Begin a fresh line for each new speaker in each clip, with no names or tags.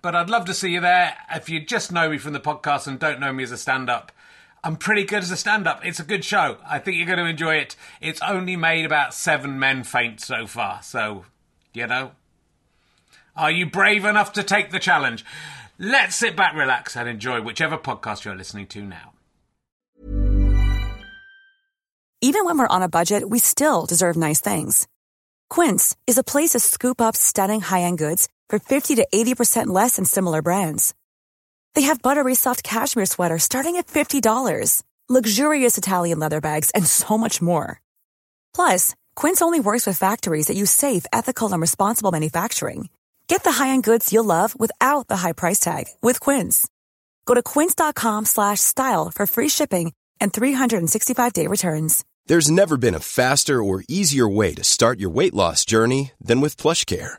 But I'd love to see you there. If you just know me from the podcast and don't know me as a stand up, I'm pretty good as a stand up. It's a good show. I think you're going to enjoy it. It's only made about seven men faint so far. So, you know, are you brave enough to take the challenge? Let's sit back, relax, and enjoy whichever podcast you're listening to now.
Even when we're on a budget, we still deserve nice things. Quince is a place to scoop up stunning high end goods for 50 to 80% less than similar brands. They have buttery soft cashmere sweaters starting at $50, luxurious Italian leather bags, and so much more. Plus, Quince only works with factories that use safe, ethical, and responsible manufacturing. Get the high-end goods you'll love without the high price tag with Quince. Go to quince.com slash style for free shipping and 365-day returns.
There's never been a faster or easier way to start your weight loss journey than with PlushCare.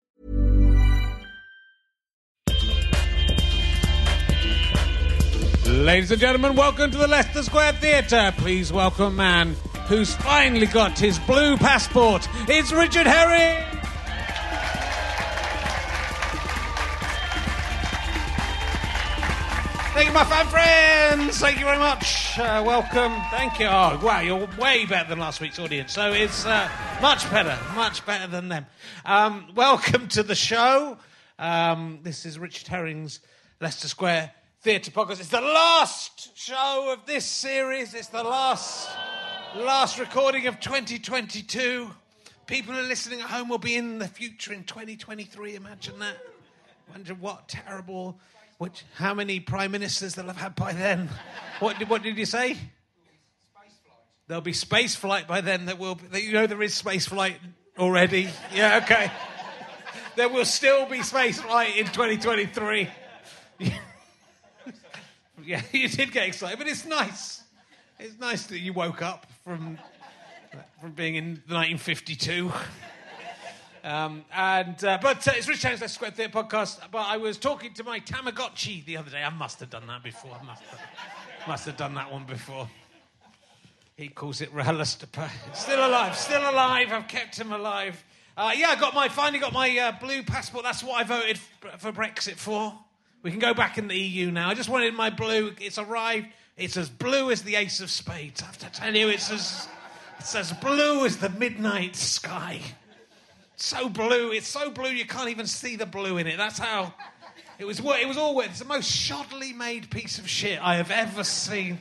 Ladies and gentlemen, welcome to the Leicester Square Theatre. Please welcome a man who's finally got his blue passport. It's Richard Herring. Thank you, my fan friends. Thank you very much. Uh, welcome. Thank you. Oh, wow, you're way better than last week's audience. So it's uh, much better, much better than them. Um, welcome to the show. Um, this is Richard Herring's Leicester Square Theatre podcast. It's the last show of this series. It's the last, last recording of 2022. People who are listening at home will be in the future in 2023. Imagine that. Wonder what terrible. Which, how many prime ministers they'll have had by then? What did, what did you say? There'll be space flight by then. That will be, you know there is space flight already. Yeah, okay. There will still be space flight in 2023. yeah, you did get excited, but it's nice. It's nice that you woke up from from being in 1952. Um, and uh, but uh, it's Richard Herring's Leicester Square Theatre podcast. But I was talking to my Tamagotchi the other day. I must have done that before. I must have, must have done that one before. He calls it Rahalastape. Still alive, still alive. I've kept him alive. Uh, yeah, I got my finally got my uh, blue passport. That's what I voted for Brexit for. We can go back in the EU now. I just wanted my blue. It's arrived. It's as blue as the Ace of Spades. I have to tell you, it's as it's as blue as the midnight sky so blue. It's so blue you can't even see the blue in it. That's how it was. It was all. It's the most shoddily made piece of shit I have ever seen.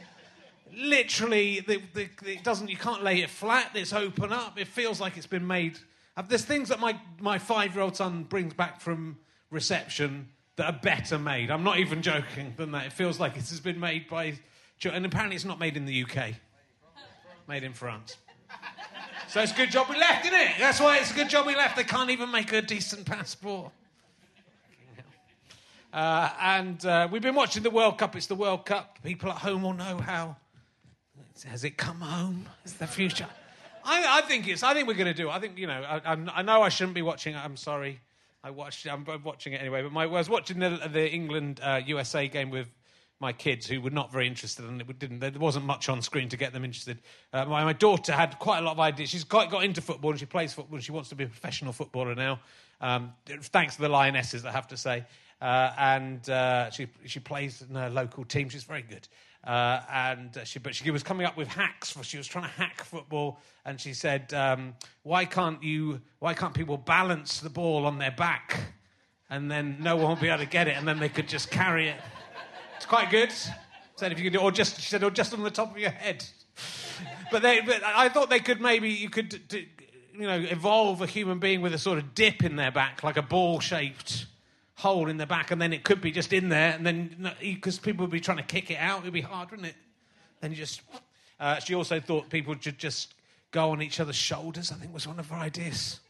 Literally, the, the, it doesn't. You can't lay it flat. It's open up. It feels like it's been made. There's things that my my five year old son brings back from reception that are better made. I'm not even joking than that. It feels like it has been made by, and apparently it's not made in the UK. Made in France. So it's a good job we left, isn't it? That's why it's a good job we left. They can't even make a decent passport. Uh, and uh, we've been watching the World Cup. It's the World Cup. People at home will know how. Has it come home? Is the future? I, I think it's. I think we're going to do. I think you know. I, I know I shouldn't be watching. I'm sorry. I watched. I'm watching it anyway. But my, I was watching the, the England uh, USA game with my kids, who were not very interested, and it didn't. There wasn't much on screen to get them interested. Uh, my, my daughter had quite a lot of ideas. She's quite got into football, and she plays football. and She wants to be a professional footballer now. Um, thanks to the Lionesses, I have to say. Uh, and uh, she she plays in a local team. She's very good. Uh, and she, but she was coming up with hacks. For, she was trying to hack football, and she said, um, "Why can't you? Why can't people balance the ball on their back, and then no one will be able to get it, and then they could just carry it? It's quite good." Said if you could, do, or just she said, or just on the top of your head. But they, but I thought they could maybe you could, you know, evolve a human being with a sort of dip in their back, like a ball-shaped hole in the back, and then it could be just in there, and then because people would be trying to kick it out, it'd be hard, wouldn't it? Then just. Uh, she also thought people should just go on each other's shoulders. I think was one of her ideas.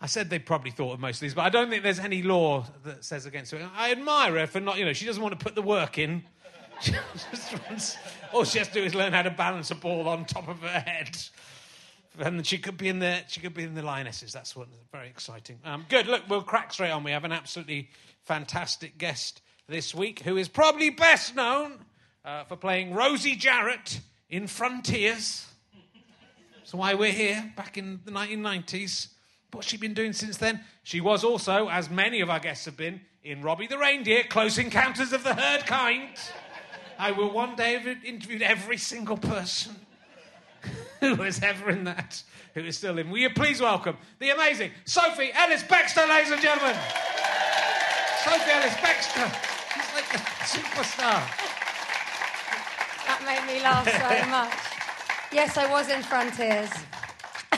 I said they probably thought of most of these, but I don't think there's any law that says against it. I admire her for not, you know, she doesn't want to put the work in. She all she has to do is learn how to balance a ball on top of her head. And she could be in the she could be in the lionesses. That's what very exciting. Um, good. Look, we'll crack straight on. We have an absolutely fantastic guest this week, who is probably best known uh, for playing Rosie Jarrett in Frontiers. That's why we're here back in the 1990s. What's she been doing since then? She was also, as many of our guests have been, in Robbie the Reindeer, Close Encounters of the Herd Kind. I will one day have interviewed every single person who was ever in that, who is still in. Will you please welcome the amazing Sophie Ellis Bextor, ladies and gentlemen? Sophie Ellis Bextor. She's like a superstar.
That made me laugh so much. Yes, I was in Frontiers.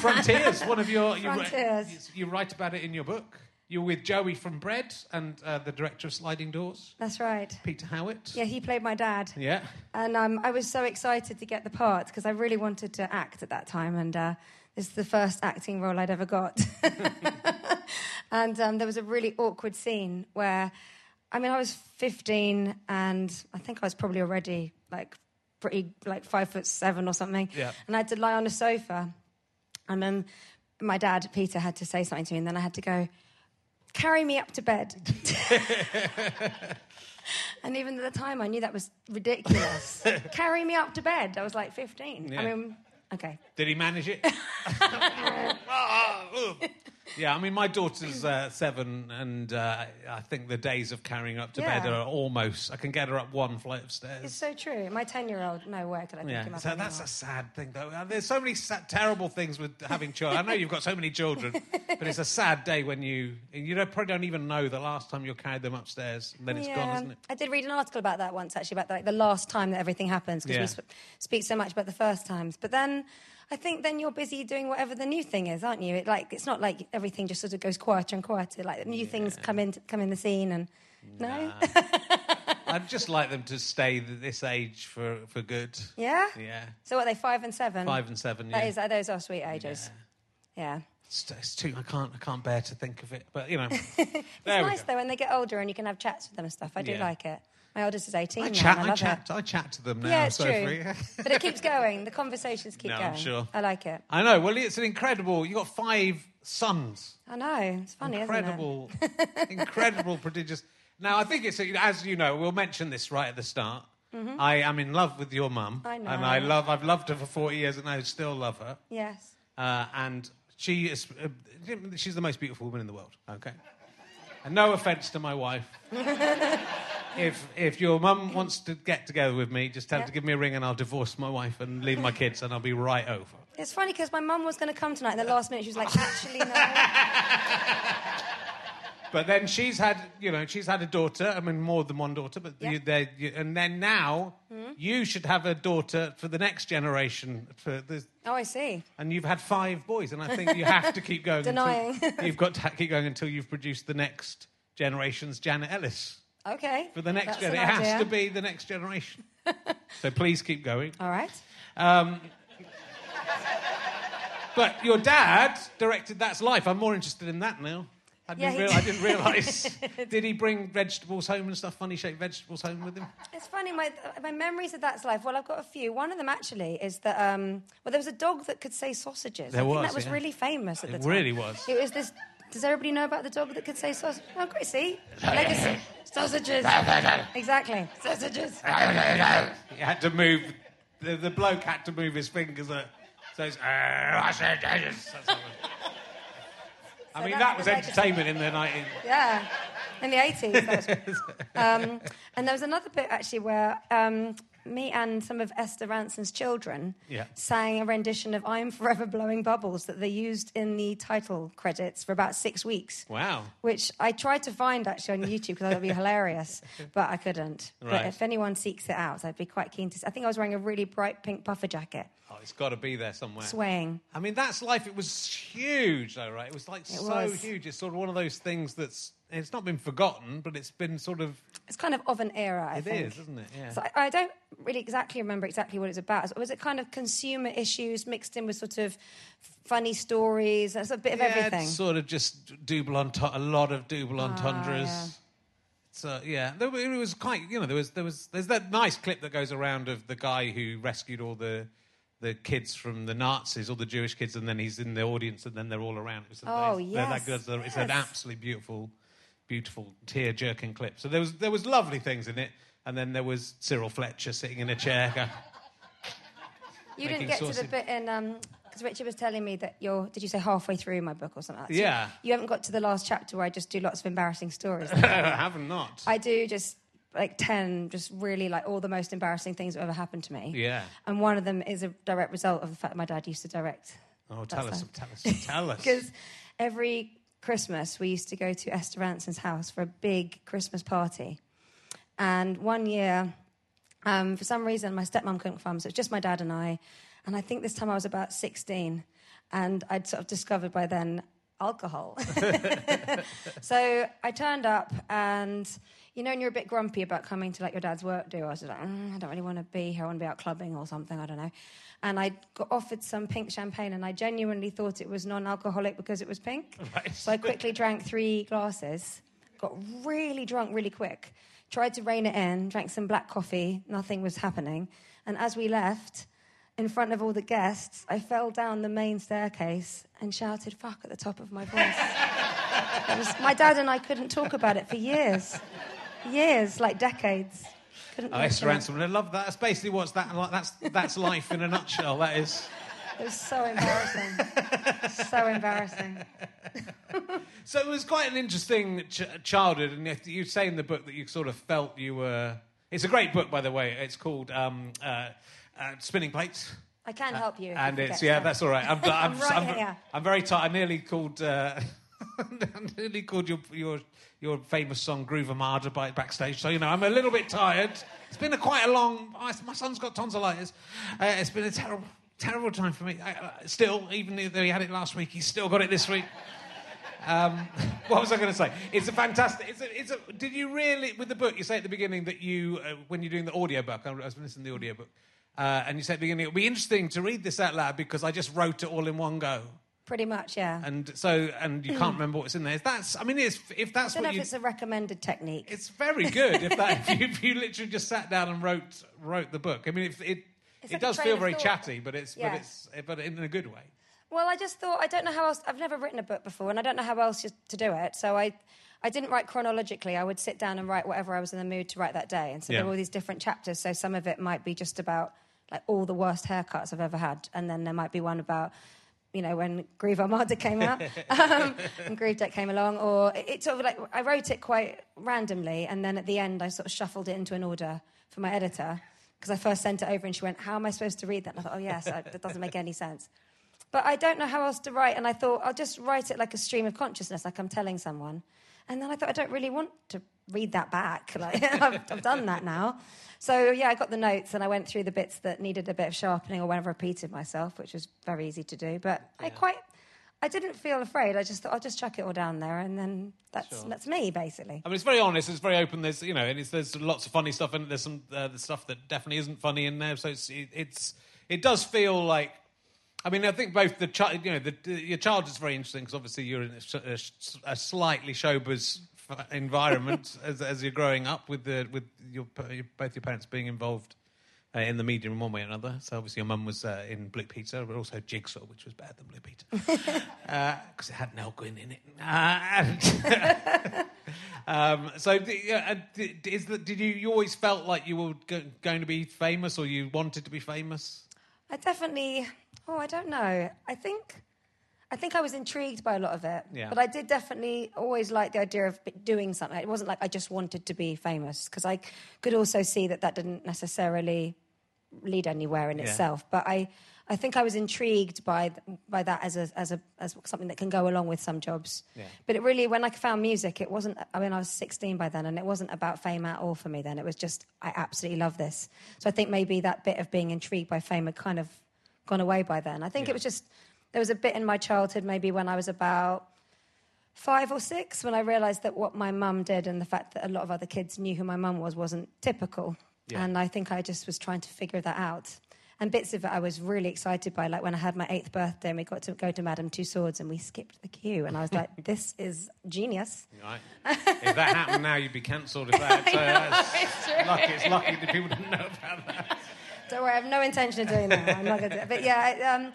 Frontiers, one of your. You,
Frontiers.
you write about it in your book. You're with Joey from Bread and uh, the director of Sliding Doors,
That's right.
Peter Howitt.
Yeah, he played my dad.
Yeah.
And um, I was so excited to get the part because I really wanted to act at that time. And uh, this is the first acting role I'd ever got. and um, there was a really awkward scene where, I mean, I was 15 and I think I was probably already like pretty, like five foot seven or something.
Yeah.
And I had to lie on a sofa. And then my dad, Peter, had to say something to me. And then I had to go, carry me up to bed. and even at the time, I knew that was ridiculous. carry me up to bed. I was like 15.
Yeah.
I mean, okay.
Did he manage it? Oh, oh, oh. Yeah, I mean, my daughter's uh, seven, and uh, I think the days of carrying her up to bed are almost. I can get her up one flight of stairs.
It's so true. My 10 year old, no, where could I pick him
yeah,
up?
so that's a sad thing, though. There's so many sad, terrible things with having children. I know you've got so many children, but it's a sad day when you you don't, probably don't even know the last time you carried them upstairs, and then it's gone, isn't it?
I did read an article about that once, actually, about like the last time that everything happens, because
Yeah.
we sp- speak so much about the first times. But then I think then you're busy doing whatever the new thing is, aren't you? It, like it's not like everything just sort of goes quieter and quieter. Like new things come in come in the scene, and no,
I'd just like them to stay this age for, for good.
yeah.
Yeah,
So what are they five and seven?
five and seven.
That
Yeah.
is, those are sweet ages. Yeah.
It's, it's too. I can't. I can't bear to think of it. But you know,
It's nice
go.
though when they get older and you can have chats with them and stuff. I do
Yeah.
like it. My oldest is 18
I chat.
I
I chat.
it.
I chat to them now.
Yeah, it's
Sophie.
true. but it keeps going. The conversations keep
No,
going.
I'm sure.
I like it.
I know. Well, it's an incredible. You've got five sons.
I know. It's funny,
incredible, incredible, prodigious. Now, I think it's as you know. We'll mention this right at the start. I am in love with your mum,
Mm-hmm. I know.
and I love. I've loved her for forty years, and I still love her.
Yes.
Uh, and she is. Uh, she's the most beautiful woman in the world. Okay. And no offence to my wife. if if your mum wants to get together with me, just tell her
Yeah.
to give me a ring, and I'll divorce my wife and leave my kids, and I'll be right over.
It's funny because my mum was going to come tonight, and the last minute she was like, actually, no.
But then she's had, you know, she's had a daughter. I mean, more than one daughter. But
Yeah.
you, they, you, and then now hmm? you should have a daughter for the next generation. For the,
Oh, I see.
and you've had five boys, and I think you have to keep going.
Denying.
Until, you've got to keep going until you've produced the next generation's Janet Ellis.
Okay.
For the next generation, it has to be the next generation. so please keep going.
All right.
Um, but your dad directed That's Life. I'm more interested in that now. I
Yeah,
didn't,
he
real- I didn't realise. did he bring vegetables home and stuff, funny shaped vegetables home with him?
It's funny, my, my memories of that's life. Well, I've got a few. One of them actually is that, um, well, there was a dog that could say sausages.
There
I
was,
that was
yeah.
really famous at the
It
time.
It really was.
It was this. Does everybody know about the dog that could say sausage? Oh, great, see? Legacy. Sausages. exactly. Sausages.
He had to move, the, the bloke had to move his fingers. Uh, so it's, I said. That's what. I mean,
that's
that was
the legacy.
entertainment in the 19...
Yeah, in the 80s. That was, um, and there was another bit actually where um, me and some of Esther Rantzen's children
Yeah.
sang a rendition of I'm Forever Blowing Bubbles that they used in the title credits for about six weeks.
Wow.
Which I tried to find actually on YouTube because I thought it'd be hilarious, but I couldn't.
Right.
But if anyone seeks it out, I'd be quite keen to. See. I think I was wearing a really bright pink puffer jacket,
Oh, it's got to be there somewhere.
swaying.
I mean, that's life. It was huge, though, right? It was like so
was.
huge. It's sort of one of those things that's. It's not been forgotten, but it's been sort of.
It's kind of of an era, I
It
think.
is, isn't it? Yeah.
So I, I don't really exactly remember exactly what it's about. Was it kind of consumer issues mixed in with sort of funny stories? It's a bit of
yeah,
everything.
it's sort of just double entendre, a lot of double ah, entendres.
yeah.
So yeah, there, it was quite. You know, there was there was there's that nice clip that goes around of the guy who rescued all the the kids from the Nazis, all the Jewish kids, and then he's in the audience, and then they're all around. It
Oh, yes,
that good. It's an absolutely beautiful, beautiful tear jerking clip. So there was there was lovely things in it, and then there was Cyril Fletcher sitting in a chair. Going,
you didn't get to the bit in um, because Richard was telling me that you're. Did you say halfway through my book or something? Like that?
Yeah.
You haven't got to the last chapter where I just do lots of embarrassing stories.
I haven't not.
I do just like 10 just really like all the most embarrassing things that ever happened to me
Yeah.
and one of them is a direct result of the fact that my dad used to direct
Oh, tell us, tell us, tell us.
Because every Christmas we used to go to Esther Rantzen's house for a big Christmas party. And one year, um, for some reason, my stepmom couldn't come, so it was just my dad and I. And I think this time I was about 16. And I'd sort of discovered by then alcohol. so I turned up and. You know, when you're a bit grumpy about coming to like your dad's work do, I was like, mm, I don't really want to be here. I want to be out clubbing or something. I don't know. And I got offered some pink champagne, and I genuinely thought it was non-alcoholic because it was pink.
Right.
So I quickly drank three glasses, got really drunk really quick, tried to rein it in, drank some black coffee, nothing was happening. And as we left, in front of all the guests, I fell down the main staircase and shouted fuck at the top of my voice. Was, my dad and I couldn't talk about it for years. Years, like decades. Couldn't
Oh,
mention
Esther. Rantzen, I love that. That's basically what's that like. That's that's life in a nutshell. That is.
It was so embarrassing. so embarrassing.
So it was quite an interesting ch- childhood, and if you say in the book that you sort of felt you were. It's a great book, by the way. It's called um, uh, uh, Spinning Plates.
I can help you.
and
you
it's yeah,
stuff.
that's all right. I'm, I'm,
I'm right
I'm,
here.
I'm very tired. I nearly called. Uh, I nearly called your your your famous song "Groove Armada" by backstage. So you know, I'm a little bit tired. It's been a quite a long. My son's got tonsillitis. Uh, it's been a terrible, terrible time for me. I, uh, still, even though he had it last week, he's still got it this week. Um, what was I going to say? It's a fantastic. It's a, it's a, did you really, with the book, you say at the beginning that you, uh, when you're doing the audiobook, I was listening to the audiobook, uh, and you said at the beginning, it'll be interesting to read this out loud because I just wrote it all in one go.
Pretty much, yeah.
And so, and you can't remember what's in there. That's, I mean, it's, if that's
I don't know
what
if it's a recommended technique.
it's very good if that, if you, if you literally just sat down and wrote, wrote the book. I mean, it, it,
It's
it
like a
does
train
feel
of
very
thought.
chatty, but it's,
Yeah.
but it's, but in a good way.
Well, I just thought I don't know how else. I've never written a book before, and I don't know how else to do it. So I, I didn't write chronologically. I would sit down and write whatever I was in the mood to write that day. And so there
Yeah.
were all these different chapters. So some of it might be just about like all the worst haircuts I've ever had, and then there might be one about. You know, when Groove Armada came out um, and Groove Deck came along, or it, it sort of like I wrote it quite randomly, and then at the end I sort of shuffled it into an order for my editor because I first sent it over and she went, "How am I supposed to read that?" And I thought, "Oh yes, that doesn't make any sense." But I don't know how else to write, and I thought I'll just write it like a stream of consciousness, like I'm telling someone. And then I thought I don't really want to read that back. Like I've, I've done that now. So yeah, I got the notes and I went through the bits that needed a bit of sharpening or when I repeated myself, which was very easy to do. But I quite, I didn't feel afraid. I just thought I'll just chuck it all down there, and then that's that's me basically.
I mean, it's very honest. It's very open. There's, you know, and it's, there's lots of funny stuff in it. There's some uh, the stuff that definitely isn't funny in there. So it's, it, it's, it does feel like I mean, I think both the child, you know, the, the, your child is very interesting because obviously you're in a, a, a slightly showbiz environment as, as you're growing up with the with your, your both your parents being involved uh, in the media in one way or another. So obviously your mum was uh, in Blue Peter, but also Jigsaw, which was better than Blue Peter because it had Nell Gwyn in it. Uh, and um, so, d- uh, is the, did you you always felt like you were go- going to be famous, or you wanted to be famous?
I definitely. Oh, I don't know. I think. I think I was intrigued by a lot of it,
Yeah.
but I did definitely always like the idea of doing something. It wasn't like I just wanted to be famous because I could also see that that didn't necessarily lead anywhere in
Yeah.
itself. But I, I think I was intrigued by by that as a as a as something that can go along with some jobs.
Yeah.
But it really, when I found music, it wasn't. I mean, I was 16 by then, and it wasn't about fame at all for me. Then it was just I absolutely love this. So I think maybe that bit of being intrigued by fame had kind of gone away by then. I think
Yeah.
it was just there was a bit in my childhood, maybe when I was about five or six, when I realised that what my mum did and the fact that a lot of other kids knew who my mum was wasn't typical.
Yeah.
And I think I just was trying to figure that out. And bits of it I was really excited by, like when I had my eighth birthday and we got to go to Madame Tussauds and we skipped the queue. And I was like, this is genius.
Right. if that happened now, you'd be cancelled. If that, so that's
it's true.
lucky. It's lucky that people didn't know about that.
Don't worry, I have no intention of doing that. I'm not going to do it. But yeah, um,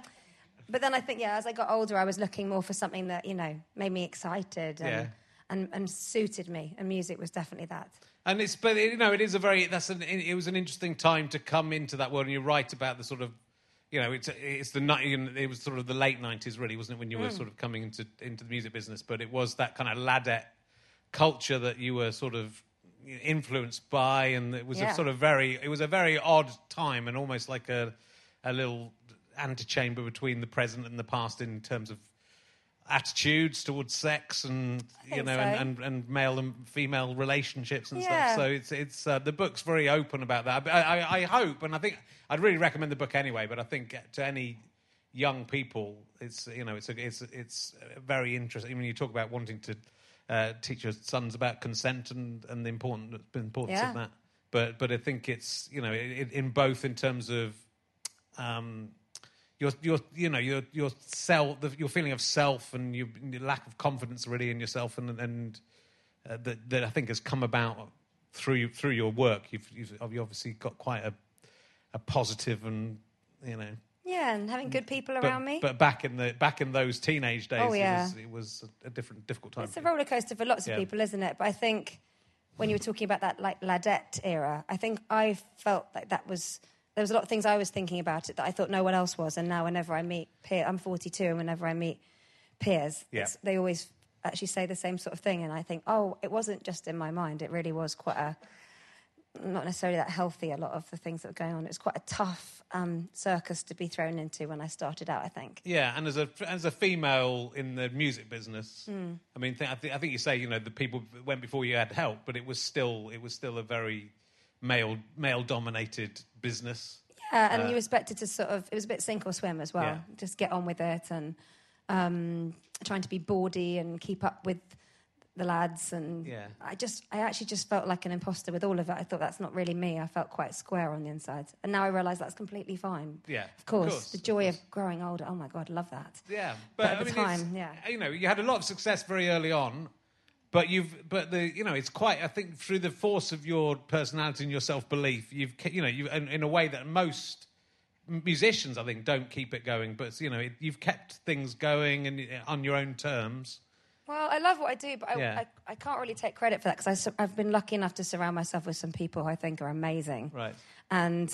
but then I think, yeah, as I got older, I was looking more for something that, you know, made me excited and,
Yeah.
and, and suited me. And music was definitely that.
And it's, but you know, it is a very. That's an. It was an interesting time to come into that world, and you're right about the sort of. You know, it's it's the it was sort of the late nineties, really, wasn't it, when you were mm. sort of coming into into the music business? But it was that kind of ladette culture that you were sort of influenced by, and it was
Yeah.
a sort of very. It was a very odd time, and almost like a a little antechamber between the present and the past in terms of attitudes towards sex and you know
so.
and, and, and male and female relationships and
Yeah.
stuff. So it's it's uh, the book's very open about that. But I, I, I hope, and I think I'd really recommend the book anyway. But I think to any young people, it's you know it's a, it's it's very interesting. When you talk about wanting to uh, teach your sons about consent and and the important importance
Yeah.
of that. But but I think it's you know in, in both in terms of um, your your you know your your self the, your feeling of self and your, your lack of confidence really in yourself and and uh, that that I think has come about through through your work. You've you've, obviously got quite a a positive and you know.
Yeah, and having good people
But,
around me.
but back in the back in those teenage days,
Oh, yeah.
it was, it was a, a different difficult time.
It's a roller coaster for lots of
Yeah.
people, isn't it? But I think when you were talking about that like ladette era, I think I felt like that was there was a lot of things I was thinking about it that I thought no one else was, and now whenever I meet peer, I'm 42, and whenever I meet peers,
Yeah.
they always actually say the same sort of thing, and I think, oh, it wasn't just in my mind; it really was quite a not necessarily that healthy. A lot of the things that were going on, it was quite a tough um, circus to be thrown into when I started out. I think.
Yeah, and as a as a female in the music business,
Hmm.
I mean, th- I, th- I think you say you know the people went before you had help, but it was still it was still a very male male dominated business.
Yeah, and you expected to sort of, it was a bit sink or swim as well.
Yeah.
Just get on with it and um, trying to be bawdy and keep up with the lads. And
Yeah.
I just, I actually just felt like an imposter with all of it. I thought that's not really me. I felt quite square on the inside. And now I realise that's completely fine.
Yeah,
Of
of
course.
course,
the
of
joy
course.
of growing older. Oh my God, love that.
Yeah,
But at
I
the
mean,
time, yeah.
you know, you had a lot of success very early on, but you've, but the, you know, it's quite. I think through the force of your personality and your self belief, you've, you know, you in, in a way that most musicians, I think, don't keep it going. But you know, it, you've kept things going and uh, on your own terms.
Well, I love what I do, but I,
Yeah.
I, I can't really take credit for that because I've been lucky enough to surround myself with some people who I think are amazing.
Right.
And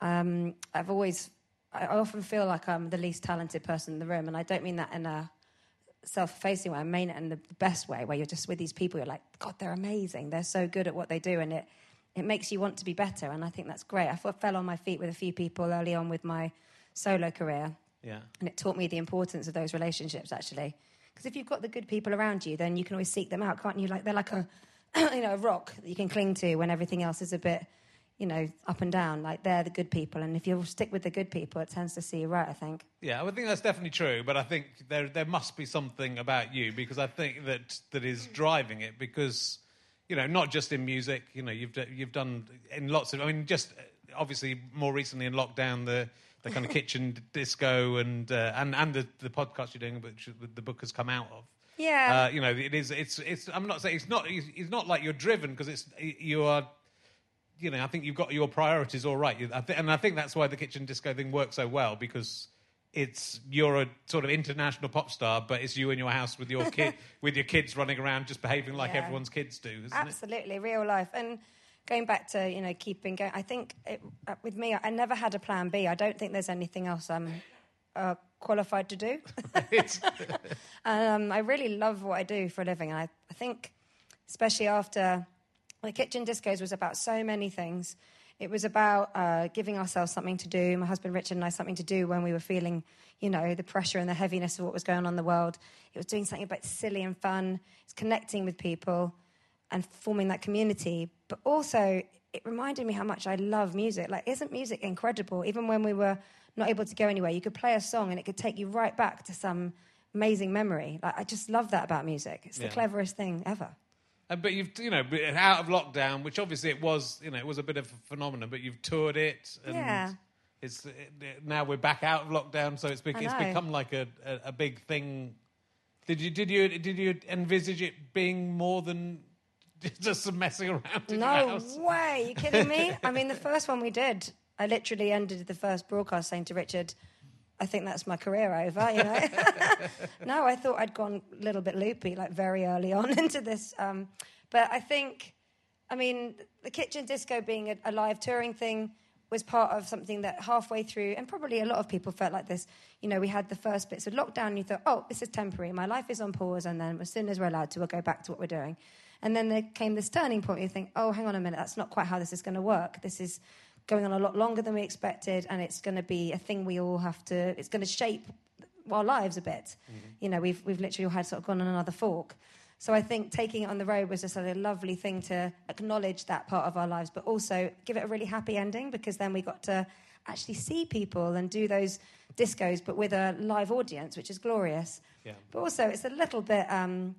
um, I've always, I often feel like I'm the least talented person in the room, and I don't mean that in a self-effacing way. I mean it in the best way, where you're just with these people. You're like, God, they're amazing. They're so good at what they do, and it it makes you want to be better. And I think that's great. I fell on my feet with a few people early on with my solo career,
Yeah.
and it taught me the importance of those relationships actually. Because if you've got the good people around you, then you can always seek them out, can't you? Like they're like a, you know, a rock that you can cling to when everything else is a bit, you know, up and down. Like they're the good people, and if you stick with the good people, it tends to see you right. I think.
Yeah, I think that's definitely true, but I think there there must be something about you because I think that that is driving it because you know not just in music, you know you've you've done in lots of I mean just uh, obviously more recently in lockdown the the kind of kitchen disco and uh, and and the, the podcast you're doing, which the book has come out of.
Yeah.
Uh, you know, it is. It's. It's. I'm not saying it's not. It's not like you're driven because it's. You are. You know, I think you've got your priorities all right, You- I thi- and I think that's why the kitchen disco thing works so well because it's you're a sort of international pop star, but it's you in your house with your kid with your kids running around just behaving like
Yeah.
everyone's kids do, isn't it?
Absolutely, real life. And going back to you know keeping going, I think it, uh, with me, I never had a plan B. I don't think there's anything else I'm uh, qualified to do.
It's-
um, I really love what I do for a living, and I, I think, especially after the kitchen discos was about so many things. It was about uh, giving ourselves something to do. My husband Richard and I something to do when we were feeling, you know, the pressure and the heaviness of what was going on in the world. It was doing something a bit silly and fun. It's connecting with people and forming that community. But also, it reminded me how much I love music. Like, isn't music incredible? Even when we were not able to go anywhere, you could play a song and it could take you right back to some amazing memory. Like, I just love that about music. It's the cleverest thing ever.
Uh, but you've you know out of lockdown, which obviously it was you know it was a bit of a phenomenon. But you've toured it, and
Yeah.
it's it, it- now we're back out of lockdown, so it's,
I
it's become like a, a, a big thing. Did you did you did you envisage it being more than just some messing around
No way. you kidding me? I mean, the first one we did, I literally ended the first broadcast saying to Richard, I think that's my career over, you know? no, I thought I'd gone a little bit loopy, like very early on into this. Um, but I think, I mean, the kitchen disco being a, a live touring thing was part of something that halfway through, and probably a lot of people felt like this. You know, we had the first bits of lockdown, and you thought, oh, this is temporary. My life is on pause, and then as soon as we're allowed to, we'll go back to what we're doing. And then there came this turning point. You think, oh, hang on a minute, that's not quite how this is going to work. This is going on a lot longer than we expected, and it's going to be a thing we all have to. It's going to shape our lives a bit. You know, we've we've literally all had sort of gone on another fork. So I think taking it on the road was just a lovely thing to acknowledge that part of our lives, but also give it a really happy ending because then we got to actually see people and do those discos, but with a live audience, which is glorious.
Yeah.
But also, it's a little bit. Um,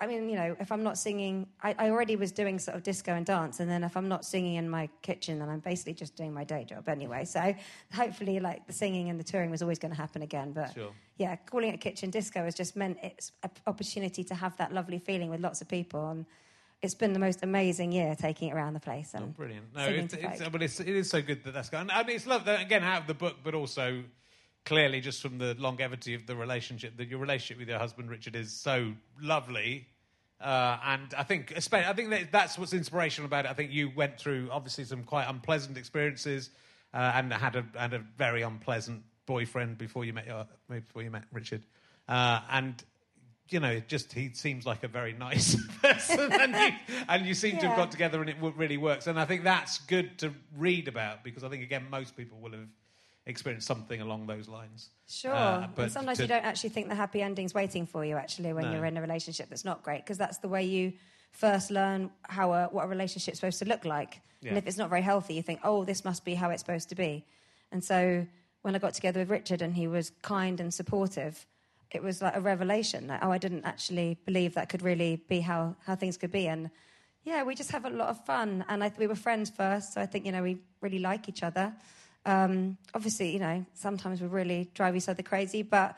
I mean, you know, if I'm not singing, I, I already was doing sort of disco and dance, and then if I'm not singing in my kitchen, then I'm basically just doing my day job anyway. So hopefully, like the singing and the touring was always going to happen again. But
Sure.
yeah, calling it kitchen disco has just meant it's an opportunity to have that lovely feeling with lots of people, and it's been the most amazing year taking it around the place. Oh, and
Oh, brilliant. No, it's, it's, it's, it is so good that that's going. I mean, it's love that uh, again out of the book, but also clearly just from the longevity of the relationship that your relationship with your husband Richard is so lovely. Uh, and I think, I think that that's what's inspirational about it. I think you went through obviously some quite unpleasant experiences uh, and had a had a very unpleasant boyfriend before you met your, before you met Richard. Uh, and you know, just he seems like a very nice person, and you, and you seem to have got together, and it really works. And I think that's good to read about because I think again most people will have experienced something along those lines.
Sure.
Uh,
and sometimes
to-
you don't actually think the happy ending's waiting for you, actually, when
No.
you're in a relationship that's not great, because that's the way you first learn how a, what a relationship's supposed to look like. And if it's not very healthy, you think, oh, this must be how it's supposed to be. And so when I got together with Richard and he was kind and supportive, it was like a revelation. Like, oh, I didn't actually believe that could really be how, how things could be. And yeah, we just have a lot of fun. And I, we were friends first, so I think, you know, we really like each other. Um, obviously, you know, sometimes we really drive each other crazy, but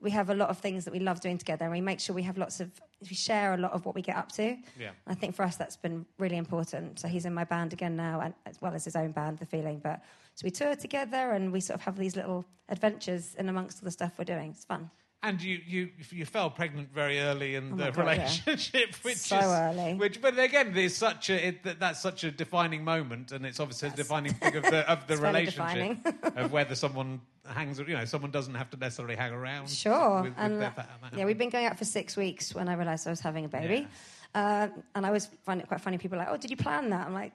we have a lot of things that we love doing together, and we make sure we have lots of, we share a lot of what we get up to.
Yeah.
I think for us that's been really important. So he's in my band again now, and as well as his own band, The Feeling. But so we tour together, and we sort of have these little adventures in amongst all the stuff we're doing. It's fun.
And you, you, you fell pregnant very early in
Oh
the
God, yeah.
relationship, which
So
is
early.
Which, but again, there's such a it, that, that's such a defining moment, and it's obviously a defining thing of the of the relationship of whether someone hangs. You know, someone doesn't have to necessarily hang around.
Sure.
with- with
and
their that
yeah, we've been going out for six weeks when I realised I was having a baby. Uh, and I always find it quite funny. People are like, oh, did you plan that? I'm like,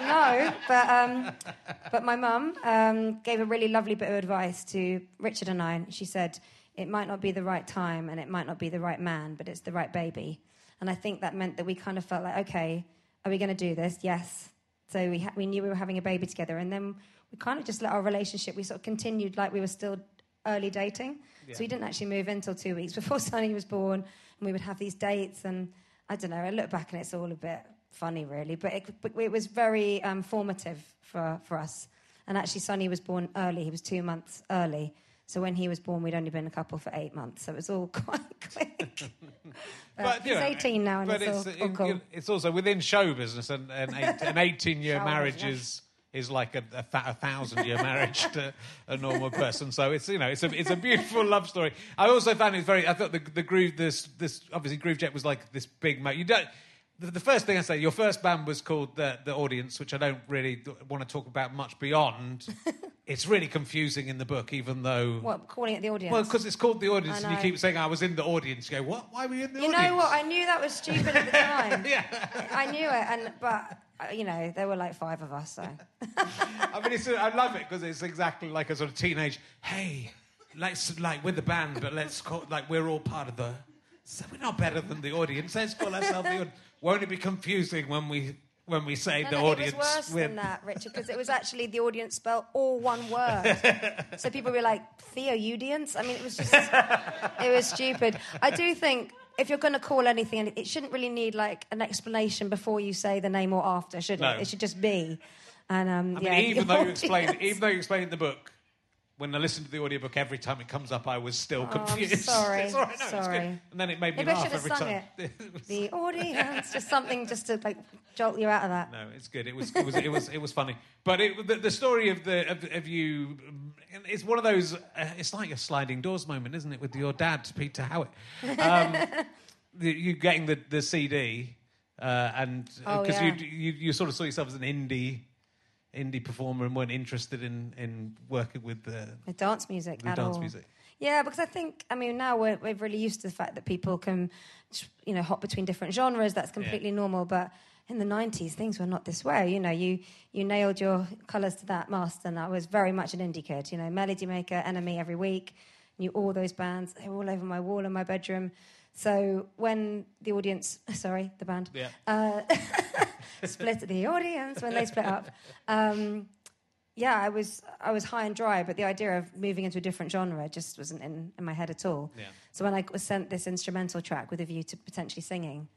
no. But, um, but my mum um, gave a really lovely bit of advice to Richard and I. And she said, it might not be the right time and it might not be the right man, but it's the right baby. And I think that meant that we kind of felt like, okay, are we going to do this? Yes. So we, ha- we knew we were having a baby together. And then we kind of just let our relationship, we sort of continued like we were still early dating. So we didn't actually move in until two weeks before Sonny was born. And we would have these dates. And I don't know, I look back and it's all a bit funny, really. But it, but it was very um, formative for, for us. And actually, Sonny was born early. He was two months early. So when he was born, we'd only been a couple for eight months. So it was all quite quick. but he's
know,
18 now, and it's, all,
it-
cool.
it's also within show business, and an, eight, an 18 year marriage
business.
is is like a, a, a thousand year marriage to a normal person. So it's you know it's a it's a beautiful love story. I also found it very. I thought the the groove this this obviously Groovejet was like this big. Mo- you don't. The, the first thing I say, your first band was called the the Audience, which I don't really want to talk about much beyond. it's really confusing in the book, even though.
What, calling it the audience?
Well, because it's called the audience, and you keep saying I was in the audience. You go, what? Why were you in the
you
audience?
You know what? I knew that was stupid at the time.
yeah.
I knew it, and but uh, you know there were like five of us, so
I mean, it's, I love it because it's exactly like a sort of teenage. Hey, let's like we're the band, but let's call like we're all part of the. So we're not better than the audience. Let's call ourselves the audience. Won't it be confusing when we when we say
No,
the
no,
audience?
It was worse
we're-
than that, Richard, because it was actually the audience spelled all one word. so people were like, Theoudience? I mean, it was just, it was stupid. I do think if you're going to call anything, it shouldn't really need like an explanation before you say the name or after, should it?
No.
It should just be. And um,
I
yeah,
mean, even
the
though you explain,
audience.
even though you explain the book, when I listened to the audiobook every time it comes up, I was still confused.
Oh, I'm
confused.
sorry,
it's all right, no, it's good.
sorry.
And then it made me
Maybe
laugh every
sung
time.
it. the audience, just something just to like jolt you out of that.
No, it's good. It was it was it was it was funny. But it, the, the story of the of, of you, it's one of those. Uh, it's like a sliding doors moment, isn't it, with your dad, Peter Howitt? Um, the, you getting the the CD, uh, and
Oh,
because
yeah.
you, you you sort of saw yourself as an indie indie performer and weren't interested in in working with the,
The dance music
the
at
dance
all.
music.
Yeah, because I think I mean now we're we're really used to the fact that people can, you know, hop between different genres. That's completely normal. But in the '90s, things were not this way. You know, you you nailed your colours to that mast, and I was very much an indie kid. You know, Melody Maker, NME every week. Knew all those bands. They were all over my wall in my bedroom. So when the audience, sorry, the band,
Yeah.
uh, split the audience when they split up. Um, yeah, I was I was high and dry, but the idea of moving into a different genre just wasn't in, in my head at all.
Yeah.
So when I was sent this instrumental track with a view to potentially singing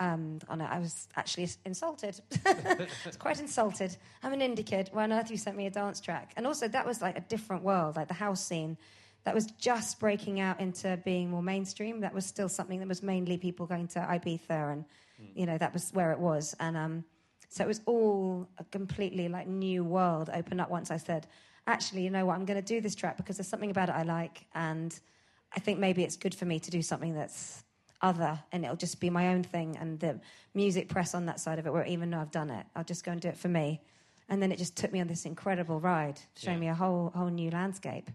um, on it, I was actually insulted. I was quite insulted. I'm an indie kid. Why on earth you sent me a dance track? And also that was like a different world, like the house scene. That was just breaking out into being more mainstream. That was still something that was mainly people going to Ibiza, and you know that was where it was. And um, so it was all a completely like new world opened up once I said, actually, you know what, I'm going to do this track because there's something about it I like, and I think maybe it's good for me to do something that's other, and it'll just be my own thing, and the music press on that side of it, where even though I've done it, I'll just go and do it for me. And then it just took me on this incredible ride, showing
Yeah.
me a whole whole new landscape.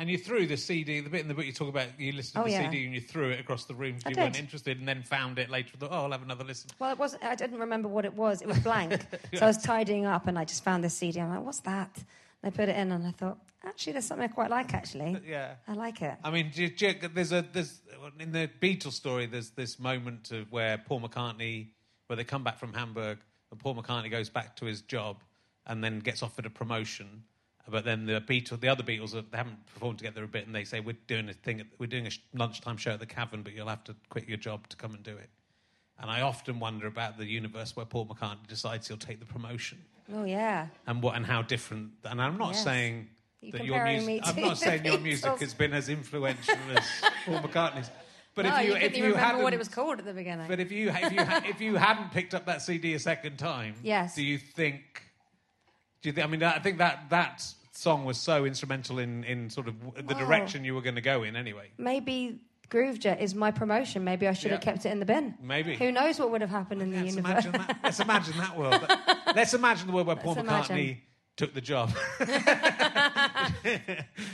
And you threw the CD, the bit in the book you talk about, you listened to
Oh,
the
yeah.
CD and you threw it across the room. 'cause
I
You weren't interested, and then found it later. Thought, oh, I'll have another listen.
Well, it wasn't. I didn't remember what it was. It was blank. So I was tidying up, and I just found this CD. I'm like, "What's that?" And I put it in, and I thought, "Actually, there's something I quite like. Actually,
Yeah.
I like it."
I mean, do you- do you- there's a there's in the Beatles story. There's this moment of where Paul McCartney, where they come back from Hamburg, and Paul McCartney goes back to his job, and then gets offered a promotion. But then the Beatles, the other Beatles, they haven't performed together a bit, and they say we're doing a thing, we're doing a lunchtime show at the Cavern, but you'll have to quit your job to come and do it. And I often wonder about the universe where Paul McCartney decides he'll take the promotion
Oh yeah.
and what and how different. And I'm not
Yes.
saying
You're
that your music. I'm not saying your music has been as influential as Paul McCartney's. But
no,
if you,
couldn't
if
even
you
remember
hadn't,
what it was called at the beginning.
but if you if you if you hadn't picked up that CD a second time,
Yes.
do you think? Do you think? I mean, I think that that song was so instrumental in in sort of the
Wow.
direction you were going to go in. Anyway,
Maybe Groovejet is my promotion. Maybe I should have kept it in the bin.
Maybe.
Who knows what would have happened in the universe?
imagine that. Let's imagine that world. Let's imagine the world where Paul
Let's
McCartney
imagine.
took the job.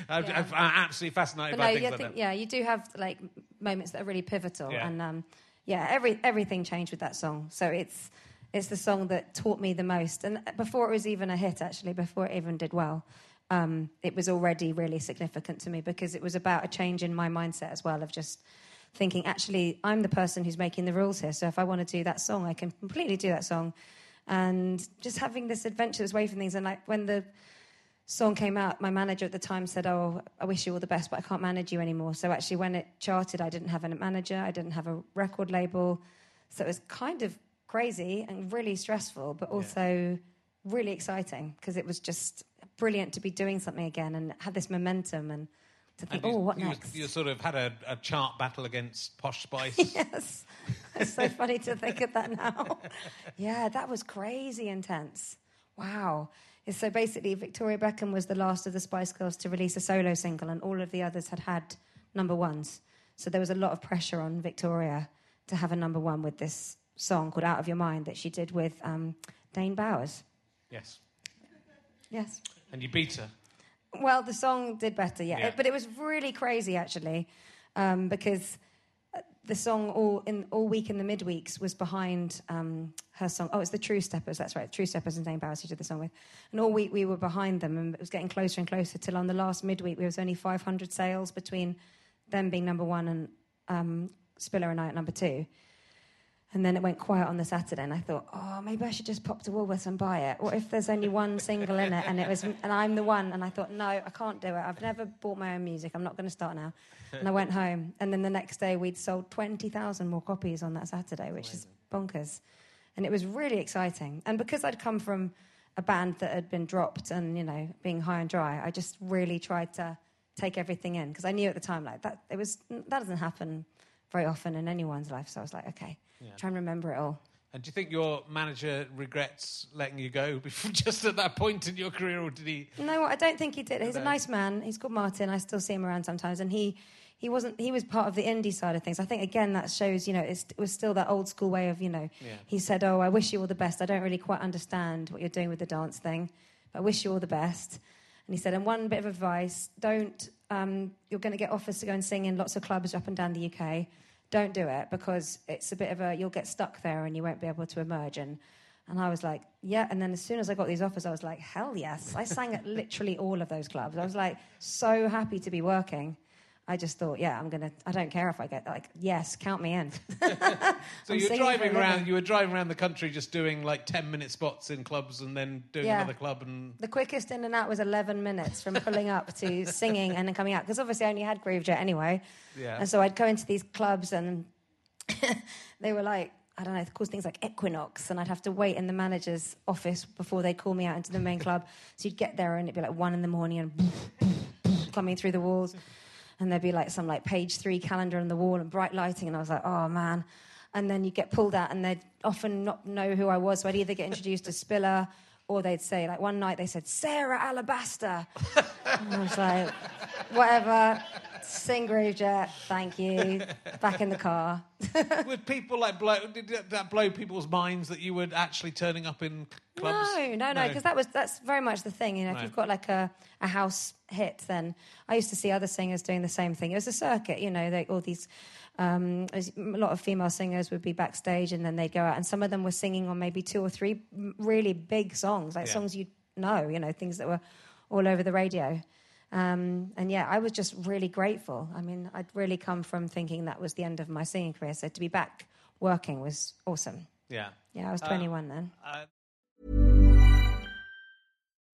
I'm, I'm absolutely fascinated
But
by
no,
things
you
like
think,
that.
yeah, you do have like moments that are really pivotal,
Yeah.
and um, yeah, every everything changed with that song. So it's it's the song that taught me the most, and before it was even a hit, actually, before it even did well, um, it was already really significant to me because it was about a change in my mindset as well of just thinking, actually, I'm the person who's making the rules here. So if I want to do that song, I can completely do that song, and just having this adventurous way from things, and like when the song came out, my manager at the time said, "Oh, I wish you all the best, but I can't manage you anymore." So actually, when it charted, I didn't have a manager, I didn't have a record label, so it was kind of crazy and really stressful, but also really exciting because it was just brilliant to be doing something again and had this momentum and to think,
And you-
oh, what
you,
next?
You sort of had a, a chart battle against Posh Spice.
yes. It's so funny to think of that now. yeah, that was crazy intense. Wow. So basically, Victoria Beckham was the last of the Spice Girls to release a solo single, and all of the others had had number ones. So there was a lot of pressure on Victoria to have a number one with this song called Out of Your Mind that she did with um, Dane Bowers.
yes.
Yes.
And you beat her.
Well, the song did better, yeah.
Yeah.
But it was really crazy, actually, um, because uh, the song all in all week in the midweeks was behind um, her song. Oh, it's the True Steppers. That's right, True Steppers and Dane Bowers who did the song with. And all week we were behind them, and it was getting closer and closer till on the last midweek there was only 500 sales between them being number one and um, Spiller and I at number two. And then it went quiet on the Saturday, and I thought, oh, maybe I should just pop to Woolworths and buy it. What if there's only one single in it, and it was, and I'm the one? And I thought, no, I can't do it. I've never bought my own music. I'm not going to start now. And I went home, and then the next day we'd sold twenty thousand more copies on that Saturday, which is bonkers. And it was really exciting. And because I'd come from a band that had been dropped and you know being high and dry, I just really tried to take everything in because I knew at the time like that it was that doesn't happen very often in anyone's life. So I was like, okay, try and remember it all.
And do you think your manager regrets letting you go before, just at that point in your career, or did he?
No, I don't think he did. He's a nice man. He's called Martin. I still see him around sometimes, and he he wasn't. He was part of the indie side of things. I think again that shows, you know, it's, it was still that old school way of, you know.
Yeah.
He said, "Oh, I wish you all the best. I don't really quite understand what you're doing with the dance thing, but I wish you all the best." And he said, "And one bit of advice: don't. Um, you're going to get offers to go and sing in lots of clubs up and down the UK. Don't do it because it's a bit of a. You'll get stuck there and you won't be able to emerge." And and I was like, yeah. And then as soon as I got these offers, I was like, hell yes. I sang at literally all of those clubs. I was like, so happy to be working. I just thought, yeah, I'm gonna. I don't care if I get like, yes, count me in.
So
for a
driving around. You were driving around the country, just doing like ten minute spots in clubs, and then doing
Yeah.
another club. And
The quickest in and out was 11 minutes from pulling up to singing and then coming out. Because obviously I only had Groovejet anyway.
Yeah.
And so I'd go into these clubs and they were like, I don't know, called things like Equinox. And I'd have to wait in the manager's office before they call me out into the main club. So you'd get there and it'd be like one in the morning and coming through the walls. And there'd be like some like page three calendar on the wall and bright lighting. And I was like, oh man. And then you get pulled out and they'd often not know who I was. So I'd either get introduced to Spiller or they'd say, like one night they said, Sarah Alabaster. and I was like, whatever, sing Groovejet, thank you. Back in the car.
would people like blow? Did that blow people's minds that you were actually turning up in clubs?
No, no, no, because that was that's very much the thing. You know, if
Right.
you've got like a, a house hit, then I used to see other singers doing the same thing. It was a circuit, you know, they, all these. Um, a lot of female singers would be backstage, and then they'd go out, and some of them were singing on maybe two or three really big songs, like
Yeah.
songs you know, you know, things that were all over the radio. Um, and yeah, I was just really grateful. I mean, I'd really come from thinking that was the end of my singing career, so to be back working was awesome.
Yeah.
Yeah, I was 21 then.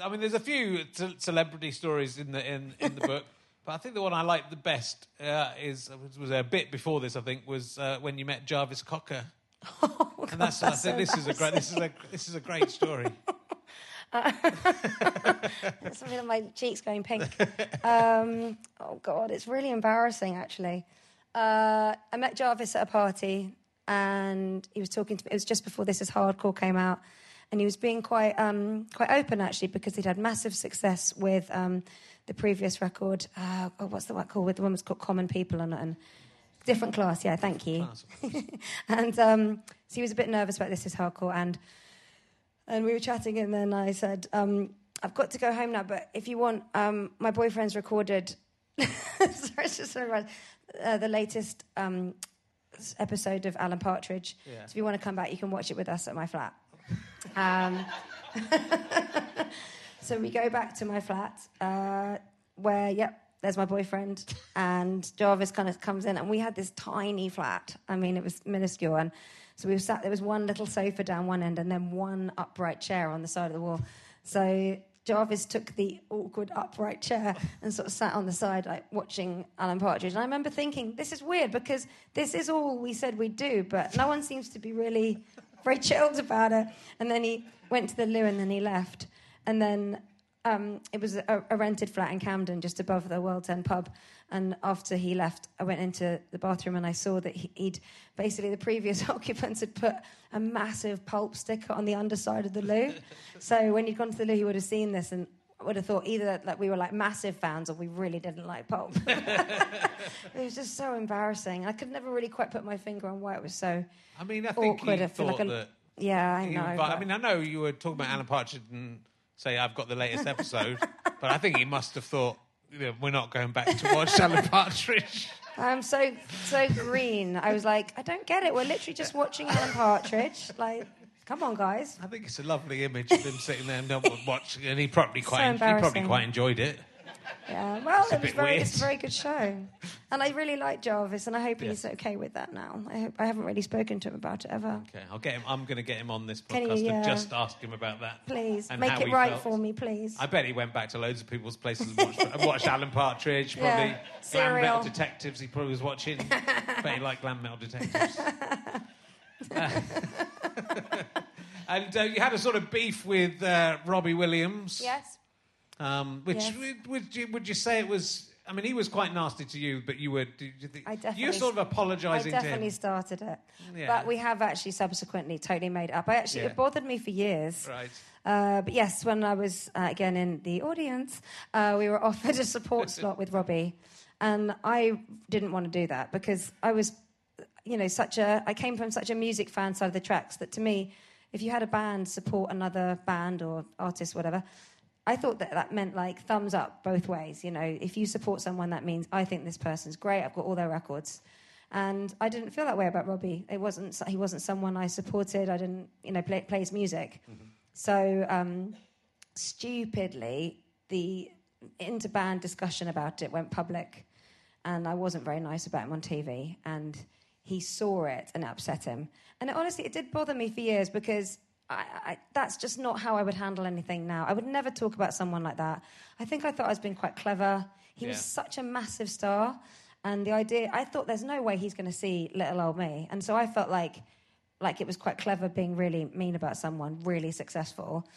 I mean, there's a few ce- celebrity stories in the in, in the book, but I think the one I liked the best uh, is was, a bit before this. I think was uh, when you met Jarvis Cocker. and that's, I think this is a great this is a this is a great story.
Something like my cheeks going pink. Um, oh God, it's really embarrassing. Actually, uh, I met Jarvis at a party, and he was talking to me. It was just before This Is Hardcore came out, and he was being quite um, quite open actually because he'd had massive success with um, the previous record. Uh, oh, what's the one called? With the one was called Common People and. and Different class, yeah, thank you. and um, so he was a bit nervous about this is hardcore, and and we were chatting, and then I said, um, "I've got to go home now, but if you want, um, my boyfriend's recorded. sorry, it's just so. Uh, the latest um, episode of Alan Partridge.
Yeah.
So if you want to come back, you can watch it with us at my flat." Um, so we go back to my flat, uh, where, yep, there's my boyfriend, and Jarvis kind of comes in, and we had this tiny flat. I mean, it was minuscule, and so we sat. There was one little sofa down one end, and then one upright chair on the side of the wall. So Jarvis took the awkward upright chair and sort of sat on the side, like watching Alan Partridge. And I remember thinking, this is weird because this is all we said we'd do, but no one seems to be really very chilled about it. And then he went to the loo and then he left. And then um, it was a, a rented flat in Camden, just above the World's End pub. And after he left, I went into the bathroom and I saw that he, he'd basically the previous occupants had put a massive pulp sticker on the underside of the loo. so when he'd gone to the loo, he would have seen this and would have thought either that we were like massive fans or we really didn't like pulp. it was just so embarrassing. I could never really quite put my finger on why it was so
I mean, I think
awkward.
he
I feel like a-
that.
yeah, I know.
invi- I mean, I know you were talking about Alan Partridge and say I've got the latest episode, but I think he must have thought you know, we're not going back to watch Alan Partridge.
I'm so so green. I was like, I don't get it. We're literally just watching Alan Partridge. Like, come on, guys.
I think it's a lovely image of him sitting there and not watching, and he probably quite he probably quite enjoyed it.
Yeah, well,
a
it was very, it's a very good show, and I really like Jarvis, and I hope he's okay with that now. I hope I haven't really spoken to him about it ever.
Okay, I'll get him. I'm going to get him on this
Can you,
podcast
yeah.
and uh, just ask him about that.
Please make it right
felt.
for me, please.
I bet he went back to loads of people's places and watched, watched Alan Partridge,
Yeah,
probably Glam Metal Detectives. He probably was watching. bet he liked Glam Metal Detectives. And uh, you had a sort of beef with uh, Robbie Williams.
yes.
Um, which
Yes.
would, would you would you say it was? I mean, he was quite nasty to you, but you were. Did you think,
I definitely
You're sort of
I
apologising to
definitely started it,
Yeah.
but we have actually subsequently totally made up. I actually
Yeah.
it bothered me for years.
Right.
Uh, but yes, when I was uh, again in the audience, uh, we were offered a support slot with Robbie, and I didn't want to do that because I was, you know, such a. I came from such a music fan side of the tracks that to me, if you had a band support another band or artist, whatever. I thought that that meant like thumbs up both ways. You know, if you support someone, that means I think this person's great. I've got all their records, and I didn't feel that way about Robbie. It wasn't he wasn't someone I supported. I didn't you know play, play his music. So um, stupidly, the interband discussion about it went public, and I wasn't very nice about him on TV, and he saw it and it upset him. And it, honestly, it did bother me for years because I, I, that's just not how I would handle anything now. I would never talk about someone like that. I think I thought I was being quite clever. He was such a massive star, and the idea I thought there's no way he's going to see little old me, and so I felt like like it was quite clever being really mean about someone really successful.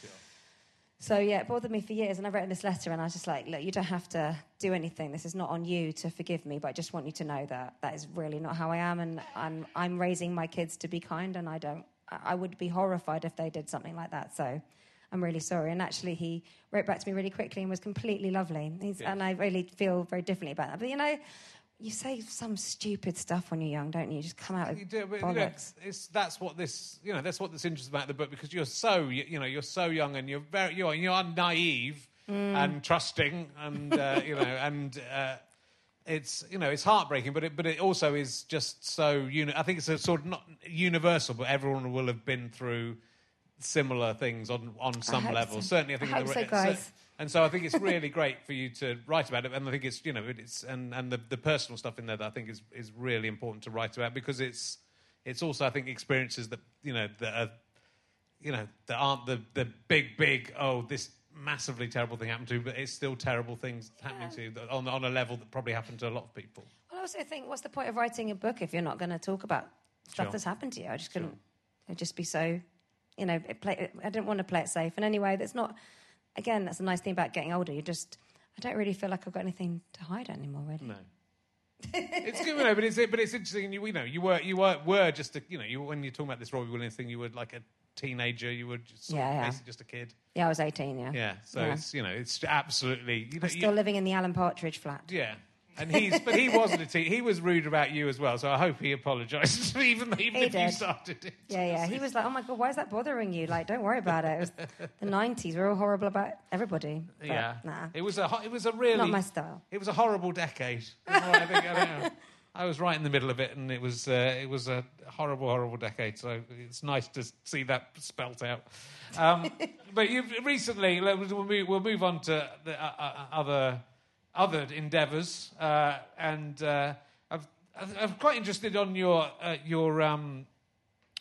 So yeah, it bothered me for years, and I wrote in this letter, and I was just like, "Look, you don't have to do anything. This is not on you to forgive me, but I just want you to know that that is really not how I am, and I'm I'm raising my kids to be kind, and I don't. I would be horrified if they did something like that. So." I'm really sorry. And actually, he wrote back to me really quickly and was completely lovely. He's, And I really feel very differently about that. But you know, you say some stupid stuff when you're young, don't you? You just come out with
You do, but you know,
bollocks.
it's, that's what this, you know, that's what this interesting about the book because you're so, you, you know, you're so young and you're very, you're, you're naive
Mm.
and trusting and uh, you know, and uh, it's, you know, it's heartbreaking, but it, but it also is just so, uni- I think it's a sort of not universal, but everyone will have been through similar things on on some level.
so.
Certainly, I think
I hope
the
so, guys.
And so I think it's really great for you to write about it. And I think it's, you know, it's, and, and the, the personal stuff in there that I think is, is really important to write about because it's, it's also, I think, experiences that, you know, that are, you know, that aren't the, the big, big, oh, this massively terrible thing happened to you, but it's still terrible things happening to you on, on a level that probably happened to a lot of people.
Well, I also think, what's the point of writing a book if you're not going to talk about stuff
Sure.
that's happened to you? I just couldn't. It'd just be so, you know. It play, I didn't want to play it safe. And anyway, that's not. Again, that's a nice thing about getting older. You just. I don't really feel like I've got anything to hide anymore. Really.
No. it's good, you know, but it's but it's interesting. You, you know, you were you were were just a you know you when you're talking about this Robbie Williams thing, you were like a teenager. You were just sort of
Yeah, yeah.
basically just a kid.
Yeah, I was 18. Yeah.
Yeah. So
Yeah.
it's you know it's absolutely you know,
Still living in the Alan Partridge flat.
yeah. And he's, but he wasn't a teen. He was rude about you as well. So I hope he apologised, even even
He
if you started it.
Yeah, yeah. He was like, "Oh my god, why is that bothering you? Like, don't worry about it." It was the '90s. We are all horrible about everybody.
Yeah.
Nah.
It was a ho- it was a really
Not my style.
It was a horrible decade. I, think, I. I was right in the middle of it, and it was uh, it was a horrible, horrible decade. So it's nice to see that spelt out. Um, but you've recently we'll move, we'll move on to the uh, uh, other other endeavours, uh, and uh, I've, I'm quite interested on your uh, your. Um,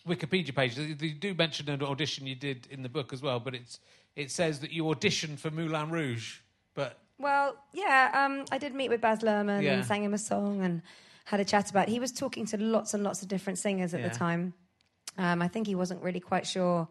Wikipedia page. You you do mention an audition you did in the book as well, but it's it says that you auditioned for Moulin Rouge, but
Well, yeah, um, I did meet with Baz Luhrmann
Yeah.
and sang him a song and had a chat about. It. He was talking to lots and lots of different singers at
Yeah.
the time. Um, I think he wasn't really quite sure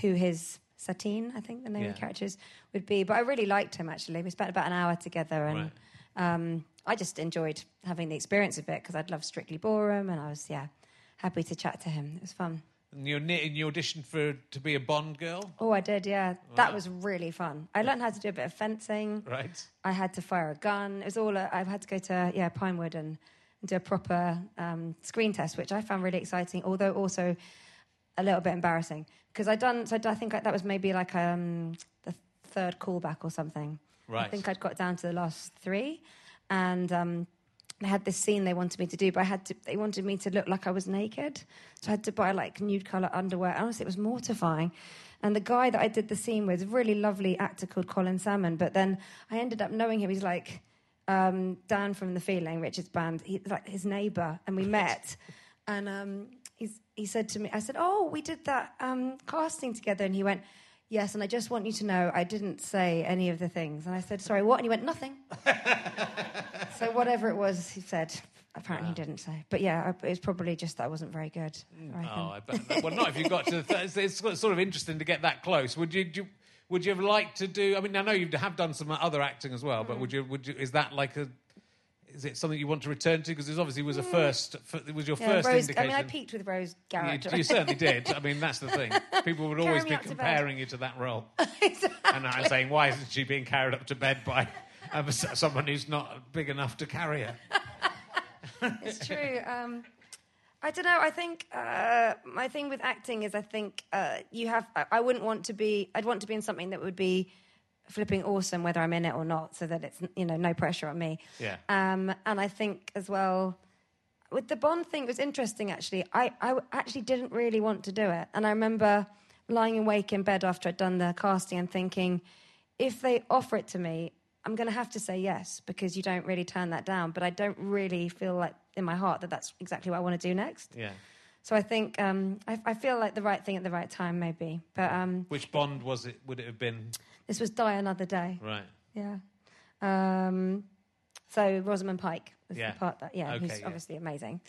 who his Satine, I think the name of
Yeah.
the characters would be, but I really liked him actually. We spent about an hour together, and um, I just enjoyed having the experience of it because I'd loved Strictly Ballroom, and I was yeah happy to chat to him. It was fun.
and you you auditioned for to be a Bond girl,
Oh, I did, yeah. That was really fun. I learned how to do a bit of fencing.
right?
I had to fire a gun. It was all. A, I had to go to yeah Pinewood and, and do a proper um, screen test, which I found really exciting. Although also a little bit embarrassing because I done. So I think that was maybe like um, the third callback or something.
Right.
I think I'd got down to the last three, and um, they had this scene they wanted me to do, but I had to. They wanted me to look like I was naked, so I had to buy like nude color underwear. Honestly, it was mortifying. And the guy that I did the scene with, really lovely actor called Colin Salmon, but then I ended up knowing him. He's like um, Dan from The Feeling, Richard's band. He's like his neighbour, and we met. And um, he's, he said to me, I said, "Oh, we did that um, casting together," and he went. Yes, and I just want you to know I didn't say any of the things. And I said, sorry, what? And he went, nothing. so whatever it was, he said, apparently he didn't say. But yeah, it was probably just that I wasn't very good. I.
Oh, I bet. Well, not if you got to. The th- it's, it's sort of interesting to get that close. Would you? you would you have liked to do? I mean, I know you have done some other acting as well, but would you? Would you? Is that like a? Is it something you want to return to? Because it obviously was a first. It was your
Yeah,
first
Rose, I
indication.
mean, I peaked with Rose
You,
Garrett.
you certainly did. I mean, that's the thing. People would always be
up to
comparing you to that role, exactly. and I'm saying, why isn't she being carried up to bed by um, someone who's not big enough to carry her?
it's true. Um, I don't know. I think uh, my thing with acting is I think uh, you have. I, I wouldn't want to be. I'd want to be in something that would be flipping awesome, whether I'm in it or not, so that it's you know no pressure on me.
Yeah.
Um, and I think as well with the Bond thing, it was interesting actually. I, I actually didn't really want to do it, and I remember lying awake in bed after I'd done the casting and thinking, if they offer it to me, I'm going to have to say yes because you don't really turn that down. But I don't really feel like in my heart that that's exactly what I want to do next.
Yeah.
So I think um, I, I feel like the right thing at the right time, maybe. But um,
Which Bond was it? Would it have been?
This was Die Another Day.
Right.
Yeah. Um, so Rosamund Pike was
Yeah.
the part that, yeah,
Okay,
who's
yeah.
obviously amazing.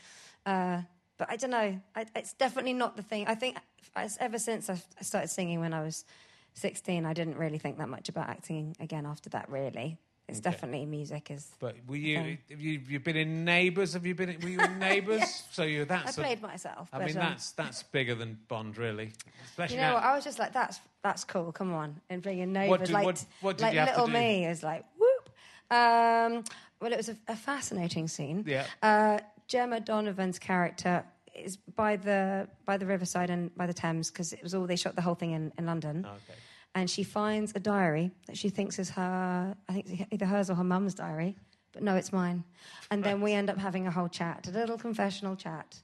Uh, but I don't know. I, it's definitely not the thing. I think I, ever since I I started singing when I was 16, I didn't really think that much about acting again after that, really. It's definitely music is.
But were you?
Okay.
Have you you've been in Neighbours? Have you been? Were you in Neighbours?
Yes.
So you
I
that's. a-
played myself.
I mean,
um,
that's that's bigger than Bond, really. Especially
You know
now-
what? I was just like, that's that's cool. Come on, and being in
What
neighbours,
did-
like
what- what did
like
you have to
little
do?
me is like whoop. Um, well, it was a, a fascinating scene.
Yeah.
Uh, Gemma Donovan's character is by the by the riverside and by the Thames because it was all they shot the whole thing in in London.
Oh, Okay.
And she finds a diary that she thinks is her, I think it's either hers or her mum's diary, but no, it's mine. And then we end up having a whole chat, a little confessional chat.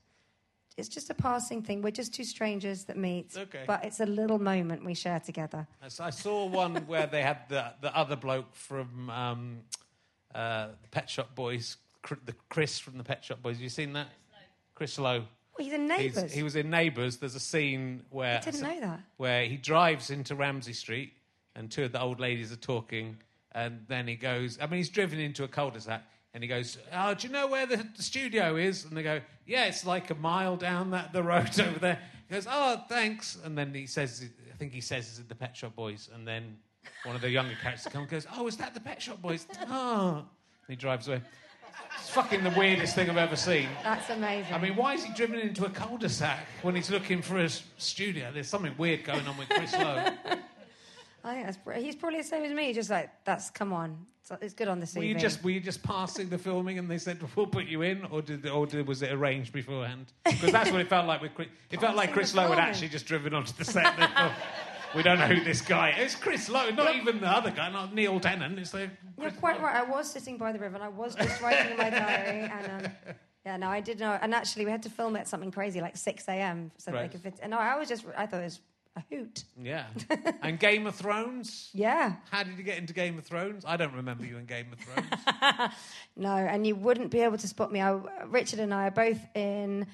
It's just a passing thing. We're just two strangers that meet,
Okay.
but it's a little moment we share together.
I saw one where they had the the other bloke from um, uh, the Pet Shop Boys, the Chris from the Pet Shop Boys. Have you seen that? Chris Lowe.
Well, he's in
He's-
Neighbours.
he was in Neighbours. There's a scene where
I didn't know that.
where he drives into Ramsay Street and two of the old ladies are talking, and then he goes. I mean, he's driven into a cul-de-sac, and he goes, "Oh, do you know where the, studio is?" And they go, "Yeah, it's like a mile down that the road over there." He goes, "Oh, thanks," and then he says, "I think he says it's the Pet Shop Boys," and then one of the younger characters comes and goes, "Oh, is that the Pet Shop Boys?" Oh, and he drives away. It's fucking the weirdest thing I've ever seen.
That's amazing.
I mean, why is he driven into a cul-de-sac when he's looking for a studio? There's something weird going on with Chris Lowe.
I think that's br- he's probably the same as me. Just like that's come on, it's, it's good on the CV.
were you just were you just passing the filming and they said we'll put you in, or did or did, was it arranged beforehand? Because that's what it felt like with Chris. It felt like Chris Lowe had actually just driven onto the set. We don't know who this guy is. It's Chris Lowe, not even the other guy, not Neil Tennant. It's the
You're quite right. I was sitting by the river and I was just writing in my diary. And um, yeah, no, I did know. And actually, we had to film it at something crazy like 6 a.m. so
Right.
they could fit. And no, I was just, I thought it was a hoot.
yeah. And Game of Thrones.
Yeah.
How did you get into Game of Thrones? I don't remember you in Game of Thrones.
No, and you wouldn't be able to spot me. I, Richard and I are both in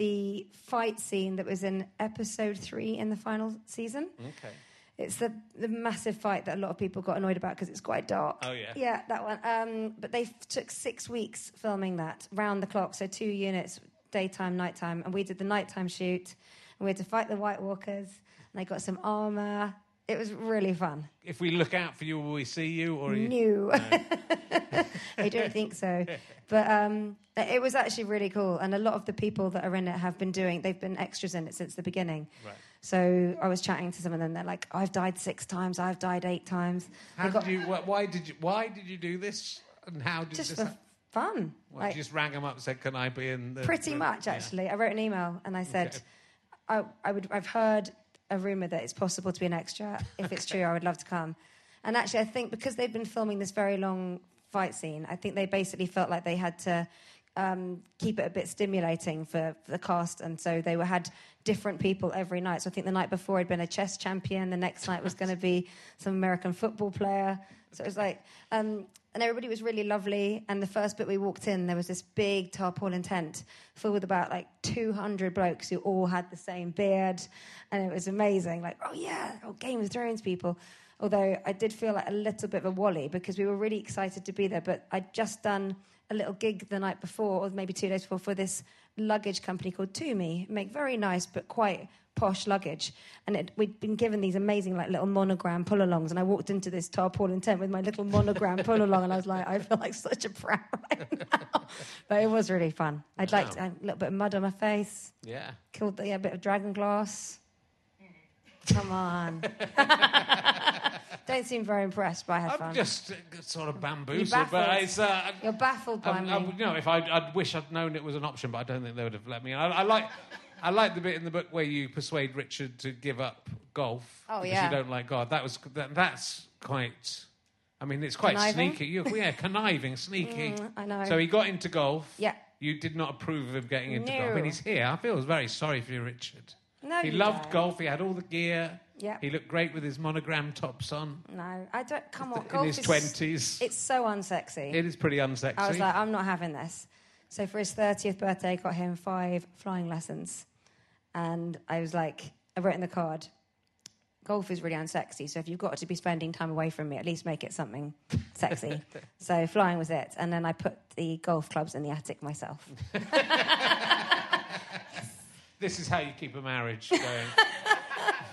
the fight scene that was in episode three in the final season.
okay.
It's the, the massive fight that a lot of people got annoyed about because it's quite dark.
Oh, yeah.
Yeah, that one. Um, but they f- took six weeks filming that round the clock, so two units, daytime, nighttime. And we did the nighttime shoot, and we had to fight the White Walkers, and they got some armor. It was really fun.
If we look out for you, will we see you? Or you...
New. I don't think so. But um, it was actually really cool. And a lot of the people that are in it have been doing, they've been extras in it since the beginning.
Right.
So I was chatting to some of them. They're like, I've died six times, I've died eight times.
How
got-
did you? Why did you? Why did you do this? And how did
just
this?
for
hap-
fun.
What,
Like,
you just rang them up and said, "Can I be in?" The
pretty
the-
much,
yeah.
actually. I wrote an email and I said,
Okay.
I, I would, I've heard a rumor that it's possible to be an extra. If it's true, I would love to come. And actually, I think because they've been filming this very long fight scene, I think they basically felt like they had to um, keep it a bit stimulating for, for the cast, and so they were had different people every night. So I think the night before had been a chess champion, the next night was going to be some American football player. So it was like, um, and everybody was really lovely. And the first bit we walked in, there was this big tarpaulin tent filled with about like 200 blokes who all had the same beard, and it was amazing. Like, oh yeah, oh Game of Thrones people. Although I did feel like a little bit of a wally because we were really excited to be there, but I'd just done a little gig the night before, or maybe two days before, for this luggage company called Tumi. Make very nice but quite posh luggage, and it, we'd been given these amazing like little monogram pull-alongs. And I walked into this tarpaulin tent with my little monogram pull-along, and I was like, I feel like such a prat right now. but it was really fun. I'd like to, a little bit of mud on my face,
Yeah.
killed the, yeah, a bit of dragon glass. Come on. Don't seem very impressed, by had
I'm
fun.
just uh, sort of bamboozled,
You're
but
baffled.
it's. Uh,
You're baffled by
I,
me.
I, you know, if I, I'd wish I'd known it was an option, but I don't think they would have let me. in. I, I like, I like the bit in the book where you persuade Richard to give up golf.
Oh,
because
yeah.
you don't like God. That was that, that's quite. I mean, it's quite
Conniving?
sneaky. You, yeah, conniving, sneaky.
Mm, I know.
So he got into golf.
Yeah.
You did not approve of him getting into
No.
golf. I mean, he's here. I feel very sorry for you, Richard.
No,
he loved
don't.
golf. He had all the gear.
Yeah.
He looked great with his monogram tops on.
No, I don't. Come on,
In
golf
his
is-
20s.
It's so unsexy.
It is pretty unsexy.
I was like, I'm not having this. So for his 30th birthday, got him five flying lessons. And I was like, I wrote in the card, golf is really unsexy. So if you've got to be spending time away from me, at least make it something sexy. so flying was it. And then I put the golf clubs in the attic myself.
This is how you keep a marriage going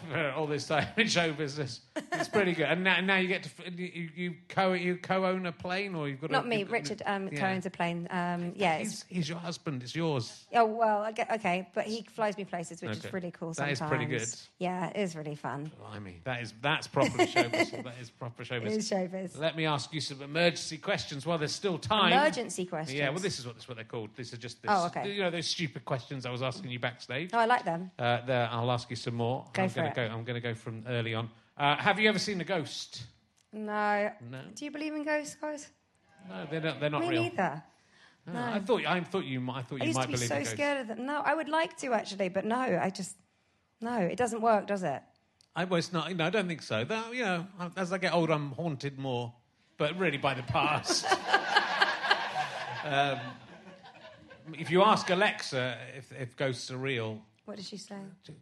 for all this time in show business. It's pretty good. And now, now you get to you, you co you co-own a plane, or you've got
Not
a,
me, Richard um,
yeah.
co-owns a plane. Um, yeah,
He's, he's your husband. It's yours.
oh well, okay, but he flies me places, which
Okay.
is really cool.
That is
Sometimes,
pretty good.
Yeah, it is really fun.
Blimey, that is that's proper show business. That is proper show
It
business.
is showbiz.
Let me ask you some emergency questions while there's still time.
Emergency questions.
Yeah, well, this is what this is what they're called. This is just this.
Oh, okay.
You know those stupid questions I was asking you backstage.
Oh, I like them.
Uh, there, I'll ask you some more.
Go
I'm
for it.
Go. I'm going to go from early on. Uh, have you ever seen a ghost?
No.
No.
Do you believe in ghosts, guys?
No, they're not. They're not
Me
real.
neither.
No, I thought. I thought you. might- I thought
I
you
used
might
to be
believe
so
in ghosts.
scared of them. No, I would like to actually, but no, I just no, it doesn't work, does it?
I was not. No, I don't think so. Though, you know, as I get older, I'm haunted more, but really by the past. um, if you ask Alexa if, if ghosts are real,
What does she say?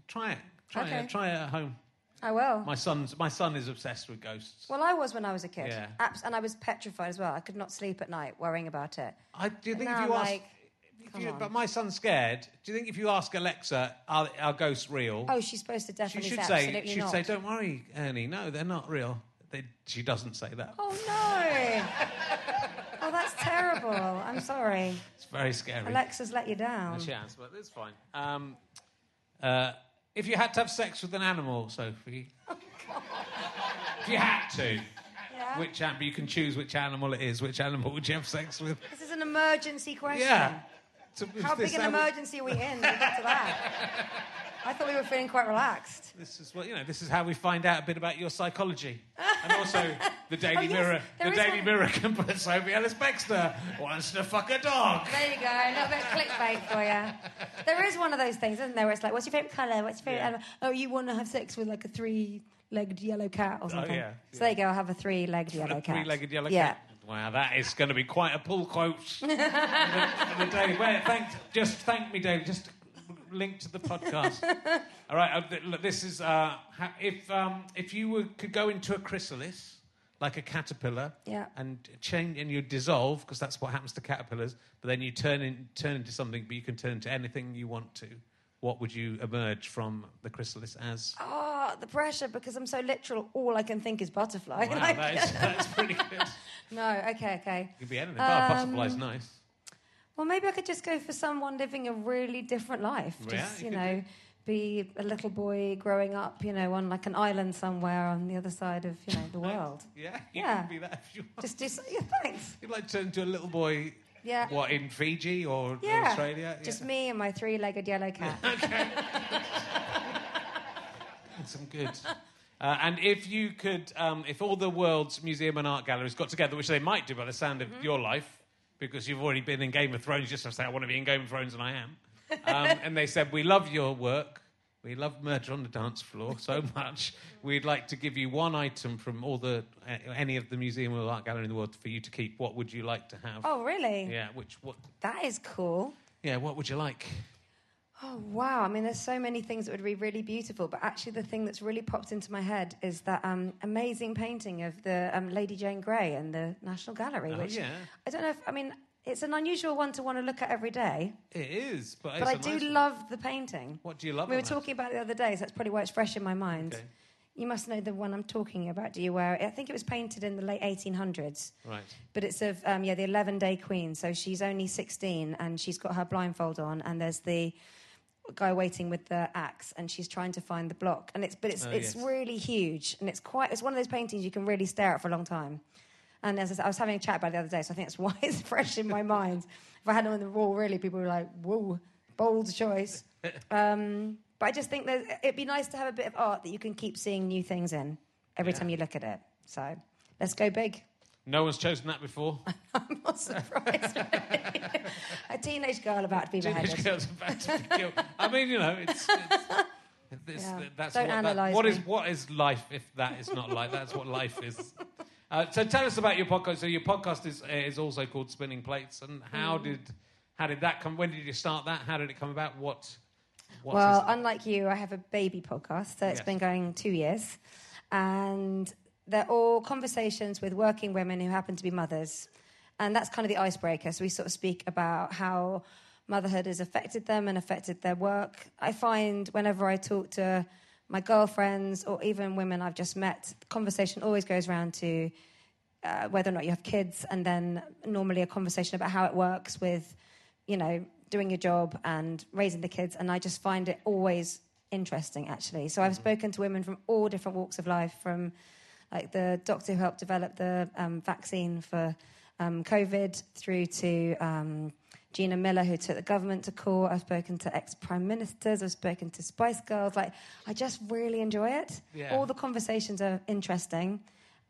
try it. Try
Okay.
it. Try it at home.
I will.
My son's my son is obsessed with ghosts.
Well, I was when I was a kid.
Yeah.
Abs- and I was petrified as well. I could not sleep at night worrying about it.
I do you think if you
I'm
ask,
like,
if you- but my son's scared. Do you think if you ask Alexa, are, are ghosts real?
Oh, she's supposed to
she
definitely
should
say,
say,
absolutely
she should
not.
say, "Don't worry, Ernie. No, they're not real." They, she doesn't say that.
Oh no! oh, that's terrible. I'm sorry.
It's very scary.
Alexa's let you down.
She has, but it's fine. Um, uh, if you had to have sex with an animal, Sophie, if you had to,
Yeah.
which animal? You can choose which animal it is. Which animal would you have sex with?
This is an emergency question.
Yeah. So
How big an
we-
emergency are we in that we got to that? I thought we were feeling quite relaxed.
This is what you know. This is how we find out a bit about your psychology, and also the Daily
Oh, yes,
Mirror. The Daily
one-
Mirror can put Sophie Ellis Bextor wants to fuck a dog.
There you go, a little bit of clickbait for you. There is one of those things, isn't there, where it's like, what's your favourite colour? What's your favourite
Yeah.
animal? Oh, you want to have sex with like a three legged yellow cat or oh, something.
Oh, yeah,
So there you go, I'll have a three legged yellow
a
cat.
three-legged yellow
yeah.
cat. Wow, that is going to be quite a pull quote for the, for the Daily. Wait, thank, just thank me, David. Just link to the podcast. All right, uh, th- look, this is uh, ha- if um, if you were, could go into a chrysalis like a caterpillar,
Yeah.
and change and you dissolve because that's what happens to caterpillars. But then you turn in, turn into something, but you can turn into anything you want to. What would you emerge from the chrysalis as?
Oh, the pressure, because I'm so literal, all I can think is butterfly.
Wow,
Like-
that is, that's pretty good.
no, okay, okay.
It could be anything. but a
Um,
butterfly's nice.
Well, maybe I could just go for someone living a really different life.
Yeah,
Just,
you
you know, be a little boy growing up, you know, on like an island somewhere on the other side of, you know, the world.
Yeah, you
Yeah.
can be that if you want.
Just do, so- yeah, thanks.
You'd like to turn into a little boy,
Yeah.
what, in Fiji or
Yeah.
Australia?
Just me and my three legged yellow cat.
Okay Some good. Uh, and if you could, um, if all the world's museum and art galleries got together, which they might do by the sound of
Mm-hmm.
your life, because you've already been in Game of Thrones, just to say, I want to be in Game of Thrones, and I am. Um, and they said, We love your work. We love Murder on the Dance Floor so much. We'd like to give you one item from all the uh, any of the museum or art gallery in the world for you to keep. What would you like to have?
oh, really?
Yeah, which what?
That is cool.
Yeah, what would you like?
Oh, wow. I mean, there's so many things that would be really beautiful, but actually, the thing that's really popped into my head is that um, amazing painting of the um, Lady Jane Grey in the National Gallery,
Oh,
which
yeah.
I don't know if, I mean, it's an unusual one to want to look at every day,
It is, but,
but I do
nice one.
love the painting.
What do you love?
We were
it?
talking about it the other day, so that's probably why it's fresh in my mind.
Okay.
You must know the one I'm talking about, do you? Where I think it was painted in the late 1800s.
Right.
But it's of um, yeah the 11 day queen. So she's only 16 and she's got her blindfold on, and there's the guy waiting with the axe, and she's trying to find the block. And it's but it's
Oh,
it's
yes.
really huge, and it's quite it's one of those paintings you can really stare at for a long time. And as I, said, I was having a chat about it the other day, so I think that's why it's fresh in my mind. If I had it on the wall, really, people were like, "Whoa, bold choice." Um, but I just think that it'd be nice to have a bit of art that you can keep seeing new things in every
Yeah.
time you look at it. So let's go big.
No one's chosen that before.
I'm not surprised. really. a teenage girl about to be
Teenage girls about to be killed. I mean, you know, it's. it's it's-
Yeah.
That's
Don't
what,
analyse
that, what is what is life if that is not life? That's what life is. Uh, so tell us about your podcast. So your podcast is is also called Spinning Plates, and
Mm.
how did how did that come? When did you start that? How did it come about? What? what's
well, unlike you, I have a baby podcast, so it's
Yes.
been going two years. And they're all conversations with working women who happen to be mothers. And that's kind of the icebreaker. So we sort of speak about how motherhood has affected them and affected their work. I find whenever I talk to my girlfriends or even women I've just met, the conversation always goes around to uh, whether or not you have kids, and then normally a conversation about how it works with, you know, doing your job and raising the kids. And I just find it always interesting, actually. So I've spoken to women from all different walks of life, from like the doctor who helped develop the um, vaccine for um, COVID through to um, Gina Miller, who took the government to court. I've spoken to ex prime ministers. I've spoken to Spice Girls. Like, I just really enjoy it.
Yeah.
All the conversations are interesting.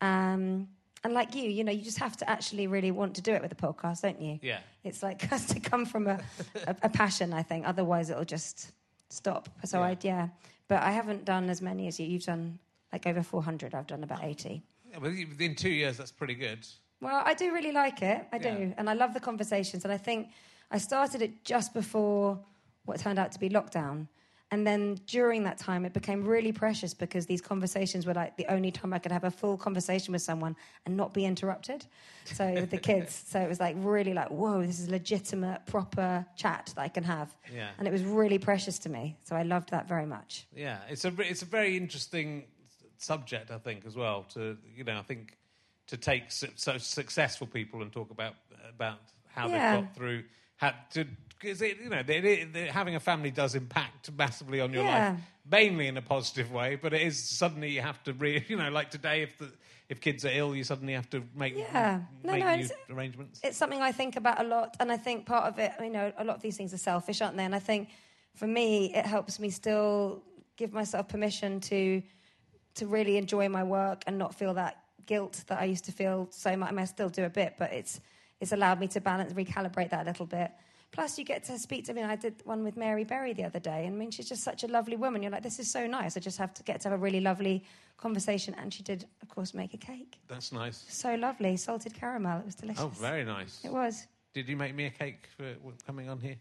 Um, and like you, you know, you just have to actually really want to do it with a podcast, don't you?
Yeah.
It's like has to come from a, a, a passion, I think. Otherwise, it'll just stop. So
Yeah.
I, yeah. But I haven't done as many as you. You've done like over 400. I've done about 80.
Yeah, within two years, that's pretty good.
Well, I do really like it. I do.
Yeah.
And I love the conversations. And I think I started it just before what turned out to be lockdown. And then during that time, it became really precious because these conversations were like the only time I could have a full conversation with someone and not be interrupted. So with the kids, so it was like really like, whoa, this is legitimate, proper chat that I can have.
Yeah.
And it was really precious to me. So I loved that very much.
Yeah, it's a it's a very interesting subject, I think, as well. To you know, I think to take su- so successful people and talk about about how
Yeah.
they've got through how to because it you know having a family does impact massively on your
Yeah.
life, mainly in a positive way. But it is suddenly you have to re you know like today if the if kids are ill, you suddenly have to make
Yeah. No,
make
no, it's-
arrangements.
It's something I think about a lot, and I think part of it, you know, a lot of these things are selfish, aren't they? And I think for me, it helps me still give myself permission to to really enjoy my work and not feel that guilt that I used to feel so much. I mean, I still do a bit, but it's it's allowed me to balance, recalibrate that a little bit. Plus, you get to speak to me. I did one with Mary Berry the other day, and I mean, she's just such a lovely woman. You're like, this is so nice. I just have to get to have a really lovely conversation, and she did, of course, make a cake.
That's nice.
So lovely, salted caramel. It was delicious.
Oh, very nice.
It was.
Did you make me a cake for coming on here?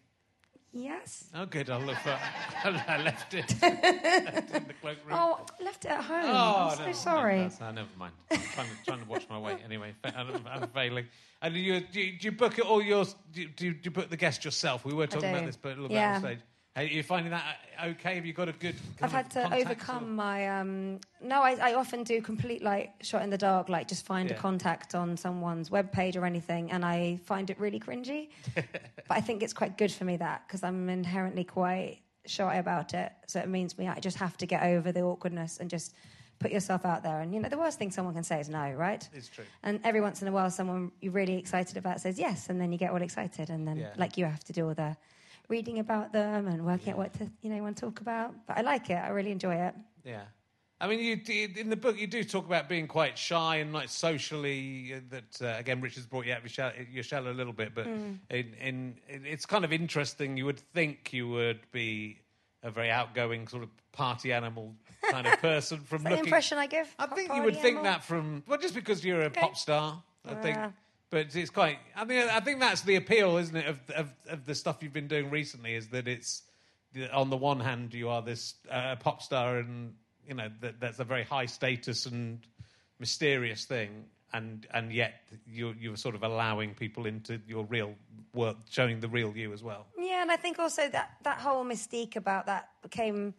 Yes.
Oh, good. I'll look for. I left it in the cloakroom.
Oh, I left it at home.
Oh,
I'm so
no,
sorry.
No, no, never mind. I'm trying to, trying to watch my weight anyway. I'm, I'm failing. And you, do, you, do you book it all yours? Do you, do you, book the guest yourself? We were talking about this, but a little
Yeah.
bit on stage. Are you finding that okay? Have you got a good?
I've had to overcome
or-
my. Um, no, I, I often do complete like shot in the dark, like just find a contact on someone's webpage or anything, and I find it really cringy. but I think it's quite good for me that because I'm inherently quite shy about it. So it means me I just have to get over the awkwardness and just put yourself out there. And you know, the worst thing someone can say is no, right?
It's true.
And every once in a while, someone you're really excited about says yes, and then you get all excited, and then
Yeah.
like you have to do all the reading about them and working out what to you know want to talk about. But I like it. I really enjoy it.
Yeah. I mean, you in the book you do talk about being quite shy and like socially. Uh, that uh, again, Richard's brought you out of your shell, your shell a little bit, but
Mm.
in, in it's kind of interesting. You would think you would be a very outgoing sort of party animal kind of person from
the
looking.
impression I give?
I think you would think that from well, just because you're a pop star. I think,
Yeah.
But it's quite. I mean, I think that's the appeal, isn't it, of of, of the stuff you've been doing recently? Is that it's on the one hand you are this uh, pop star, and you know that that's a very high status and mysterious thing, and and yet you're you're sort of allowing people into your real work, showing the real you as well.
Yeah, and I think also that that whole mystique about that became.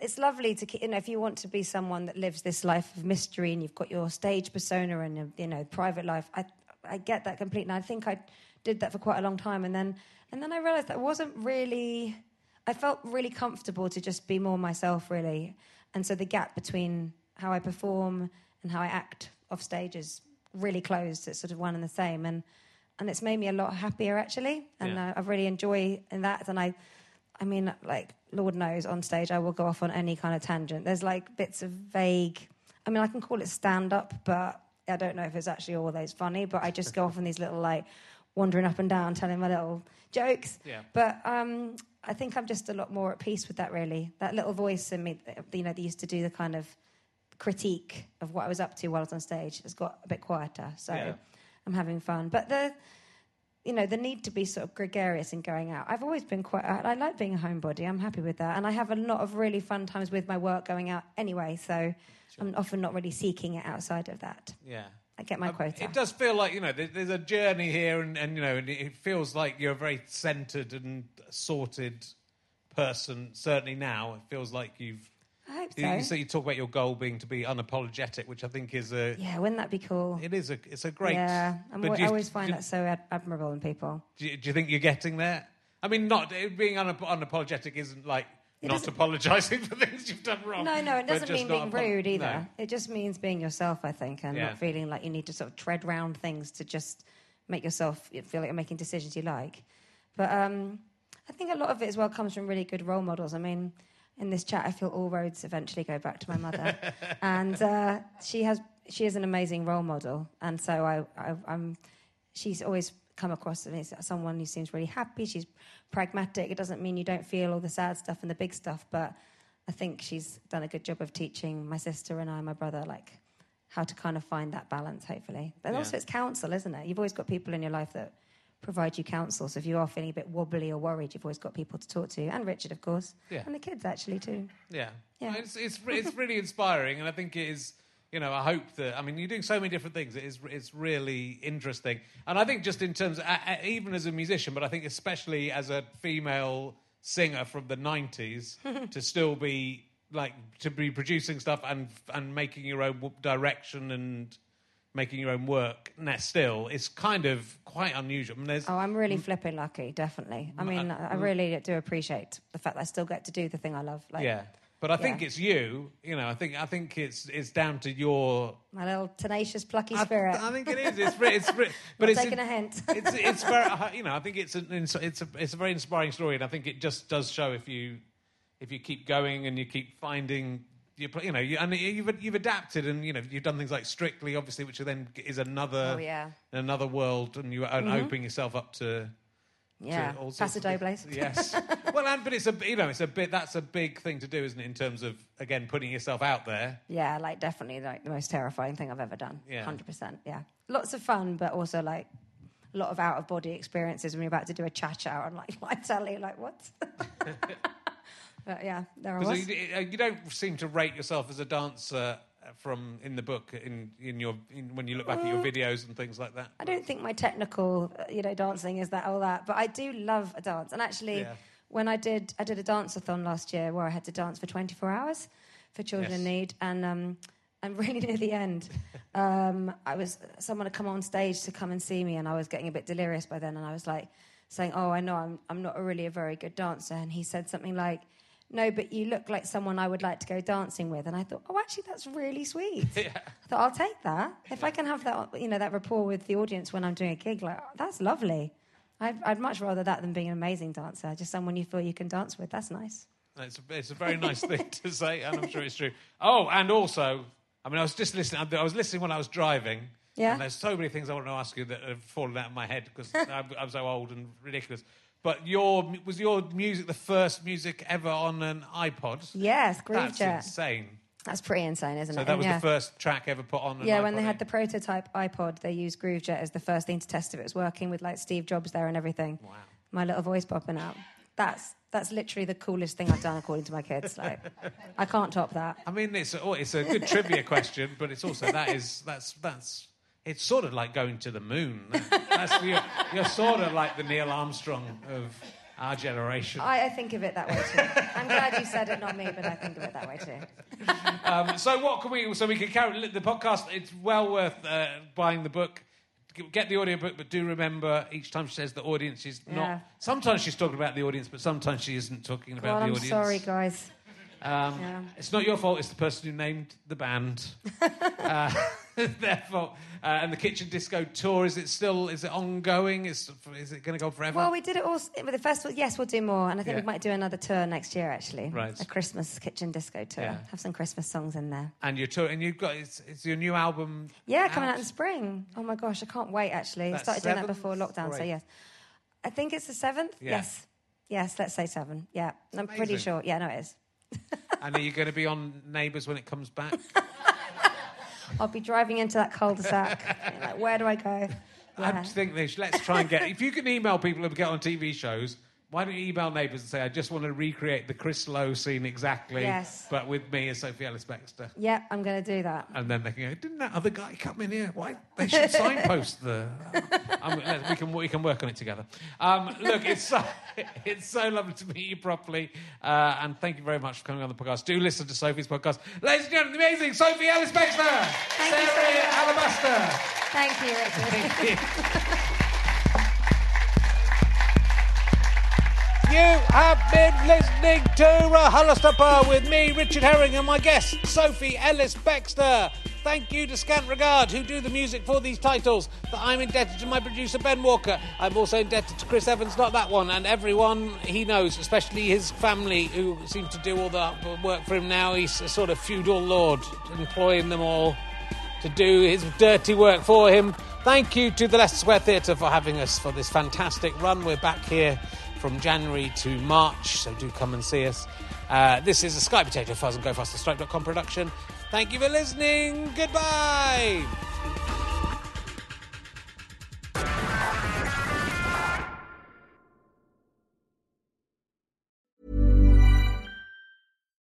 It's lovely to, you know, if you want to be someone that lives this life of mystery and you've got your stage persona and you know, private life. I, I get that completely. And I think I did that for quite a long time, and then, and then I realised that wasn't really. I felt really comfortable to just be more myself, really, and so the gap between how I perform and how I act off stage is really closed. It's sort of one and the same, and and it's made me a lot happier actually, and
Yeah.
uh, I really enjoy in that. And I, I mean, like Lord knows, on stage I will go off on any kind of tangent. There's like bits of vague. I mean, I can call it stand up, but I don't know if it's actually all always funny. But I just go off on these little like wandering up and down, telling my little jokes.
Yeah.
But um, I think I'm just a lot more at peace with that. Really, that little voice in me, you know, that used to do the kind of critique of what I was up to while I was on stage has got a bit quieter. So
Yeah.
I'm having fun. But the you know, the need to be sort of gregarious in going out. I've always been quite, I I like being a homebody. I'm happy with that. And I have a lot of really fun times with my work going out anyway. So I'm often not really seeking it outside of that.
Yeah.
I get my
Um,
quota.
It does feel like you know there, there's a journey here, and, and you know and it feels like you're a very centered and sorted person. Certainly now, it feels like you've.
I hope
You, you,
so.
so you talk about your goal being to be unapologetic, which I think is a.
Yeah, wouldn't that be cool?
It is a. It's a great.
Yeah, I
you-
always find
do,
that so ad- admirable in people.
Do you, do you think you're getting there? I mean, not being unap- unapologetic isn't like
It
not apologising for things you've done wrong.
No, no, it doesn't mean being
apo-
rude either.
No.
It just means being yourself, I think, and
Yeah.
not feeling like you need to sort of tread round things to just make yourself feel like you're making decisions you like. But um, I think a lot of it as well comes from really good role models. I mean, in this chat, I feel all roads eventually go back to my mother, and uh, she has she is an amazing role model, and so I, I I'm she's always come across as someone who seems really happy. She's pragmatic. It doesn't mean you don't feel all the sad stuff and the big stuff, but I think she's done a good job of teaching my sister and I, my brother, like how to kind of find that balance, hopefully. But
Yeah.
also, it's counsel, isn't it? You've always got people in your life that provide you counsel. So if you are feeling a bit wobbly or worried, you've always got people to talk to, and Richard, of course,
Yeah.
and the kids actually too.
Yeah,
Yeah.
It's it's it's really inspiring, and I think it is. You know, I hope that. I mean, you're doing so many different things. It is it's really interesting, and I think just in terms, of, even as a musician, but I think especially as a female singer from the '90s, to still be like to be producing stuff and and making your own direction and making your own work. Now, still, it's kind of quite unusual. I mean, there's
Oh, I'm really flipping lucky, definitely. I mean, I really do appreciate the fact that I still get to do the thing I love. Like,
yeah, but I think
yeah.
it's you. You know, I think I think it's it's down to your
my little tenacious, plucky
I,
spirit.
I think it is. It's it's but it's
taking a hint.
it's it's very uh, you know I think it's an, it's a it's a very inspiring story, and I think it just does show if you if you keep going and you keep finding. You, you know, you, and you've you've adapted, and you know you've done things like Strictly, obviously, which then is another
Oh, yeah. Mm-hmm.
another world, and you are opening yourself up to
yeah,
to all sorts
Paso. Dobles.
Yes. well, and but it's a you know it's a bit that's a big thing to do, isn't it? In terms of again putting yourself out there.
Yeah, like definitely like the most terrifying thing I've ever done.
Yeah.
Hundred percent. Yeah, lots of fun, but also like a lot of out of body experiences when you're about to do a cha cha and like live telly, like what? but yeah, there I was.
You, uh, you don't seem to rate yourself as a dancer uh, from in the book in in your in, when you look back at
Mm.
your videos and things like that.
I don't think my technical, uh, you know, dancing is that all that, but I do love a dance. And actually,
Yeah.
when I did, I did a dance-a-thon last year where I had to dance for 24 hours for children in need, and um, and really near the end, um, I was someone had come on stage to come and see me, and I was getting a bit delirious by then, and I was like saying, "Oh, I know I'm I'm not really a very good dancer," and he said something like. No, but you look like someone I would like to go dancing with, and I thought, oh, actually, that's really sweet. I thought I'll take that if I can have that, you know, that rapport with the audience when I'm doing a gig. Like that's lovely. I'd, I'd much rather that than being an amazing dancer. Just someone you feel you can dance with. That's nice.
It's a, it's a very nice thing to say, and I'm sure it's true. Oh, and also, I mean, I was just listening. I was listening when I was driving.
Yeah.
And there's so many things I want to ask you that have fallen out of my head because I'm, I'm so old and ridiculous. But your was your music the first music ever on an iPod?
Yes, Groove
That's
Jet.
insane.
That's pretty insane, isn't it?
So
it?
that
And
was
yeah.
the first track ever put on. An
Yeah, when
iPod,
they
eh?
had the prototype iPod, they used GrooveJet as the first thing to test if it was working with like Steve Jobs there and everything. Wow. My little voice popping out. That's that's literally the coolest thing I've done according to my kids. Like I can't top that.
I mean, it's oh, it's a good trivia question, but it's also that is that's that's it's sort of like going to the moon. You're, you're sort of like the Neil Armstrong of our generation.
I, I think of it that way too. I'm glad you said it, not me, but I think of it that way too.
Um, so what can we? So we can carry the podcast. It's well worth uh, buying the book. Get the audiobook, but do remember each time she says the audience, she's
Yeah.
not. Sometimes she's talking about the audience, but sometimes she isn't talking about
God,
the
I'm
audience.
sorry, guys.
Um,
Yeah.
It's not your fault. It's the person who named the band. uh, therefore, uh, and the kitchen disco tour is it still is it ongoing? Is is it going to go forever?
Well, we did it all with the festival. Yes, we'll do more, and I think
Yeah.
we might do another tour next year. Actually,
Right.
A Christmas kitchen disco tour.
Yeah.
Have some Christmas songs in there.
and you're tour, and you've got it's, it's your new album.
Yeah, coming out in spring. Oh my gosh, I can't wait. Actually, I
That's
started doing that before lockdown, so yes. I think it's the seventh.
Yeah.
Yes, yes. Let's say seven. Yeah, I'm pretty sure. Yeah, no, it is.
And are you going to be on Neighbours when it comes back?
I'll be driving into that cul-de-sac. Like, where do I go?
I
Yeah.
think they should, let's try and get. If you can email people who get on TV shows, why don't you email neighbours and say, I just want to recreate the Chris Lowe scene exactly,
Yes.
but with me as Sophie Ellis Bextor.
Yep, I'm going to do that.
And then they can go, didn't that other guy come in here? Why? They should signpost the. Um, we, can, we can work on it together. Um, look, it's so, it's so lovely to meet you properly. Uh, and thank you very much for coming on the podcast. Do listen to Sophie's podcast. Ladies and gentlemen, the amazing Sophie Ellis Bextor!
you
Sarah
so.
Alabaster!
Thank you, Richard.
You have been listening to RHLSTP with me, Richard Herring, and my guest, Sophie Ellis Bextor. Thank you to Scant Regard, who do the music for these titles. That I'm indebted to my producer, Ben Walker. I'm also indebted to Chris Evans, not that one, and everyone he knows, especially his family, who seem to do all the work for him now. He's a sort of feudal lord, employing them all to do his dirty work for him. Thank you to the Leicester Square Theatre for having us for this fantastic run. We're back here from January to March, so do come and see us. Uh, this is a Sky Potato Fuzz and GoFasterStripe.com production. Thank you for listening. Goodbye.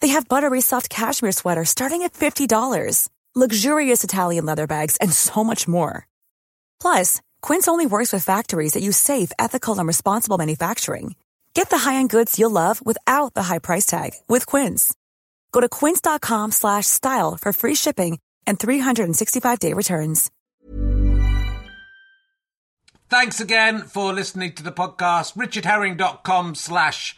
They have buttery soft cashmere sweaters starting at $50, luxurious Italian leather bags, and so much more. Plus, Quince only works with factories that use safe, ethical, and responsible manufacturing. Get the high-end goods you'll love without the high price tag with Quince. Go to quince.com slash style for free shipping and 365-day returns.
Thanks again for listening to the podcast. richardherring.com slash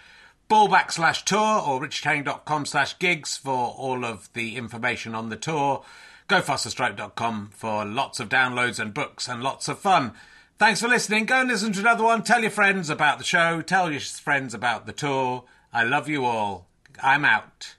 ballback tour or richardherring.com slash gigs for all of the information on the tour. Go GoFasterStripe.com for lots of downloads and books and lots of fun. Thanks for listening. Go and listen to another one. Tell your friends about the show. Tell your friends about the tour. I love you all. I'm out.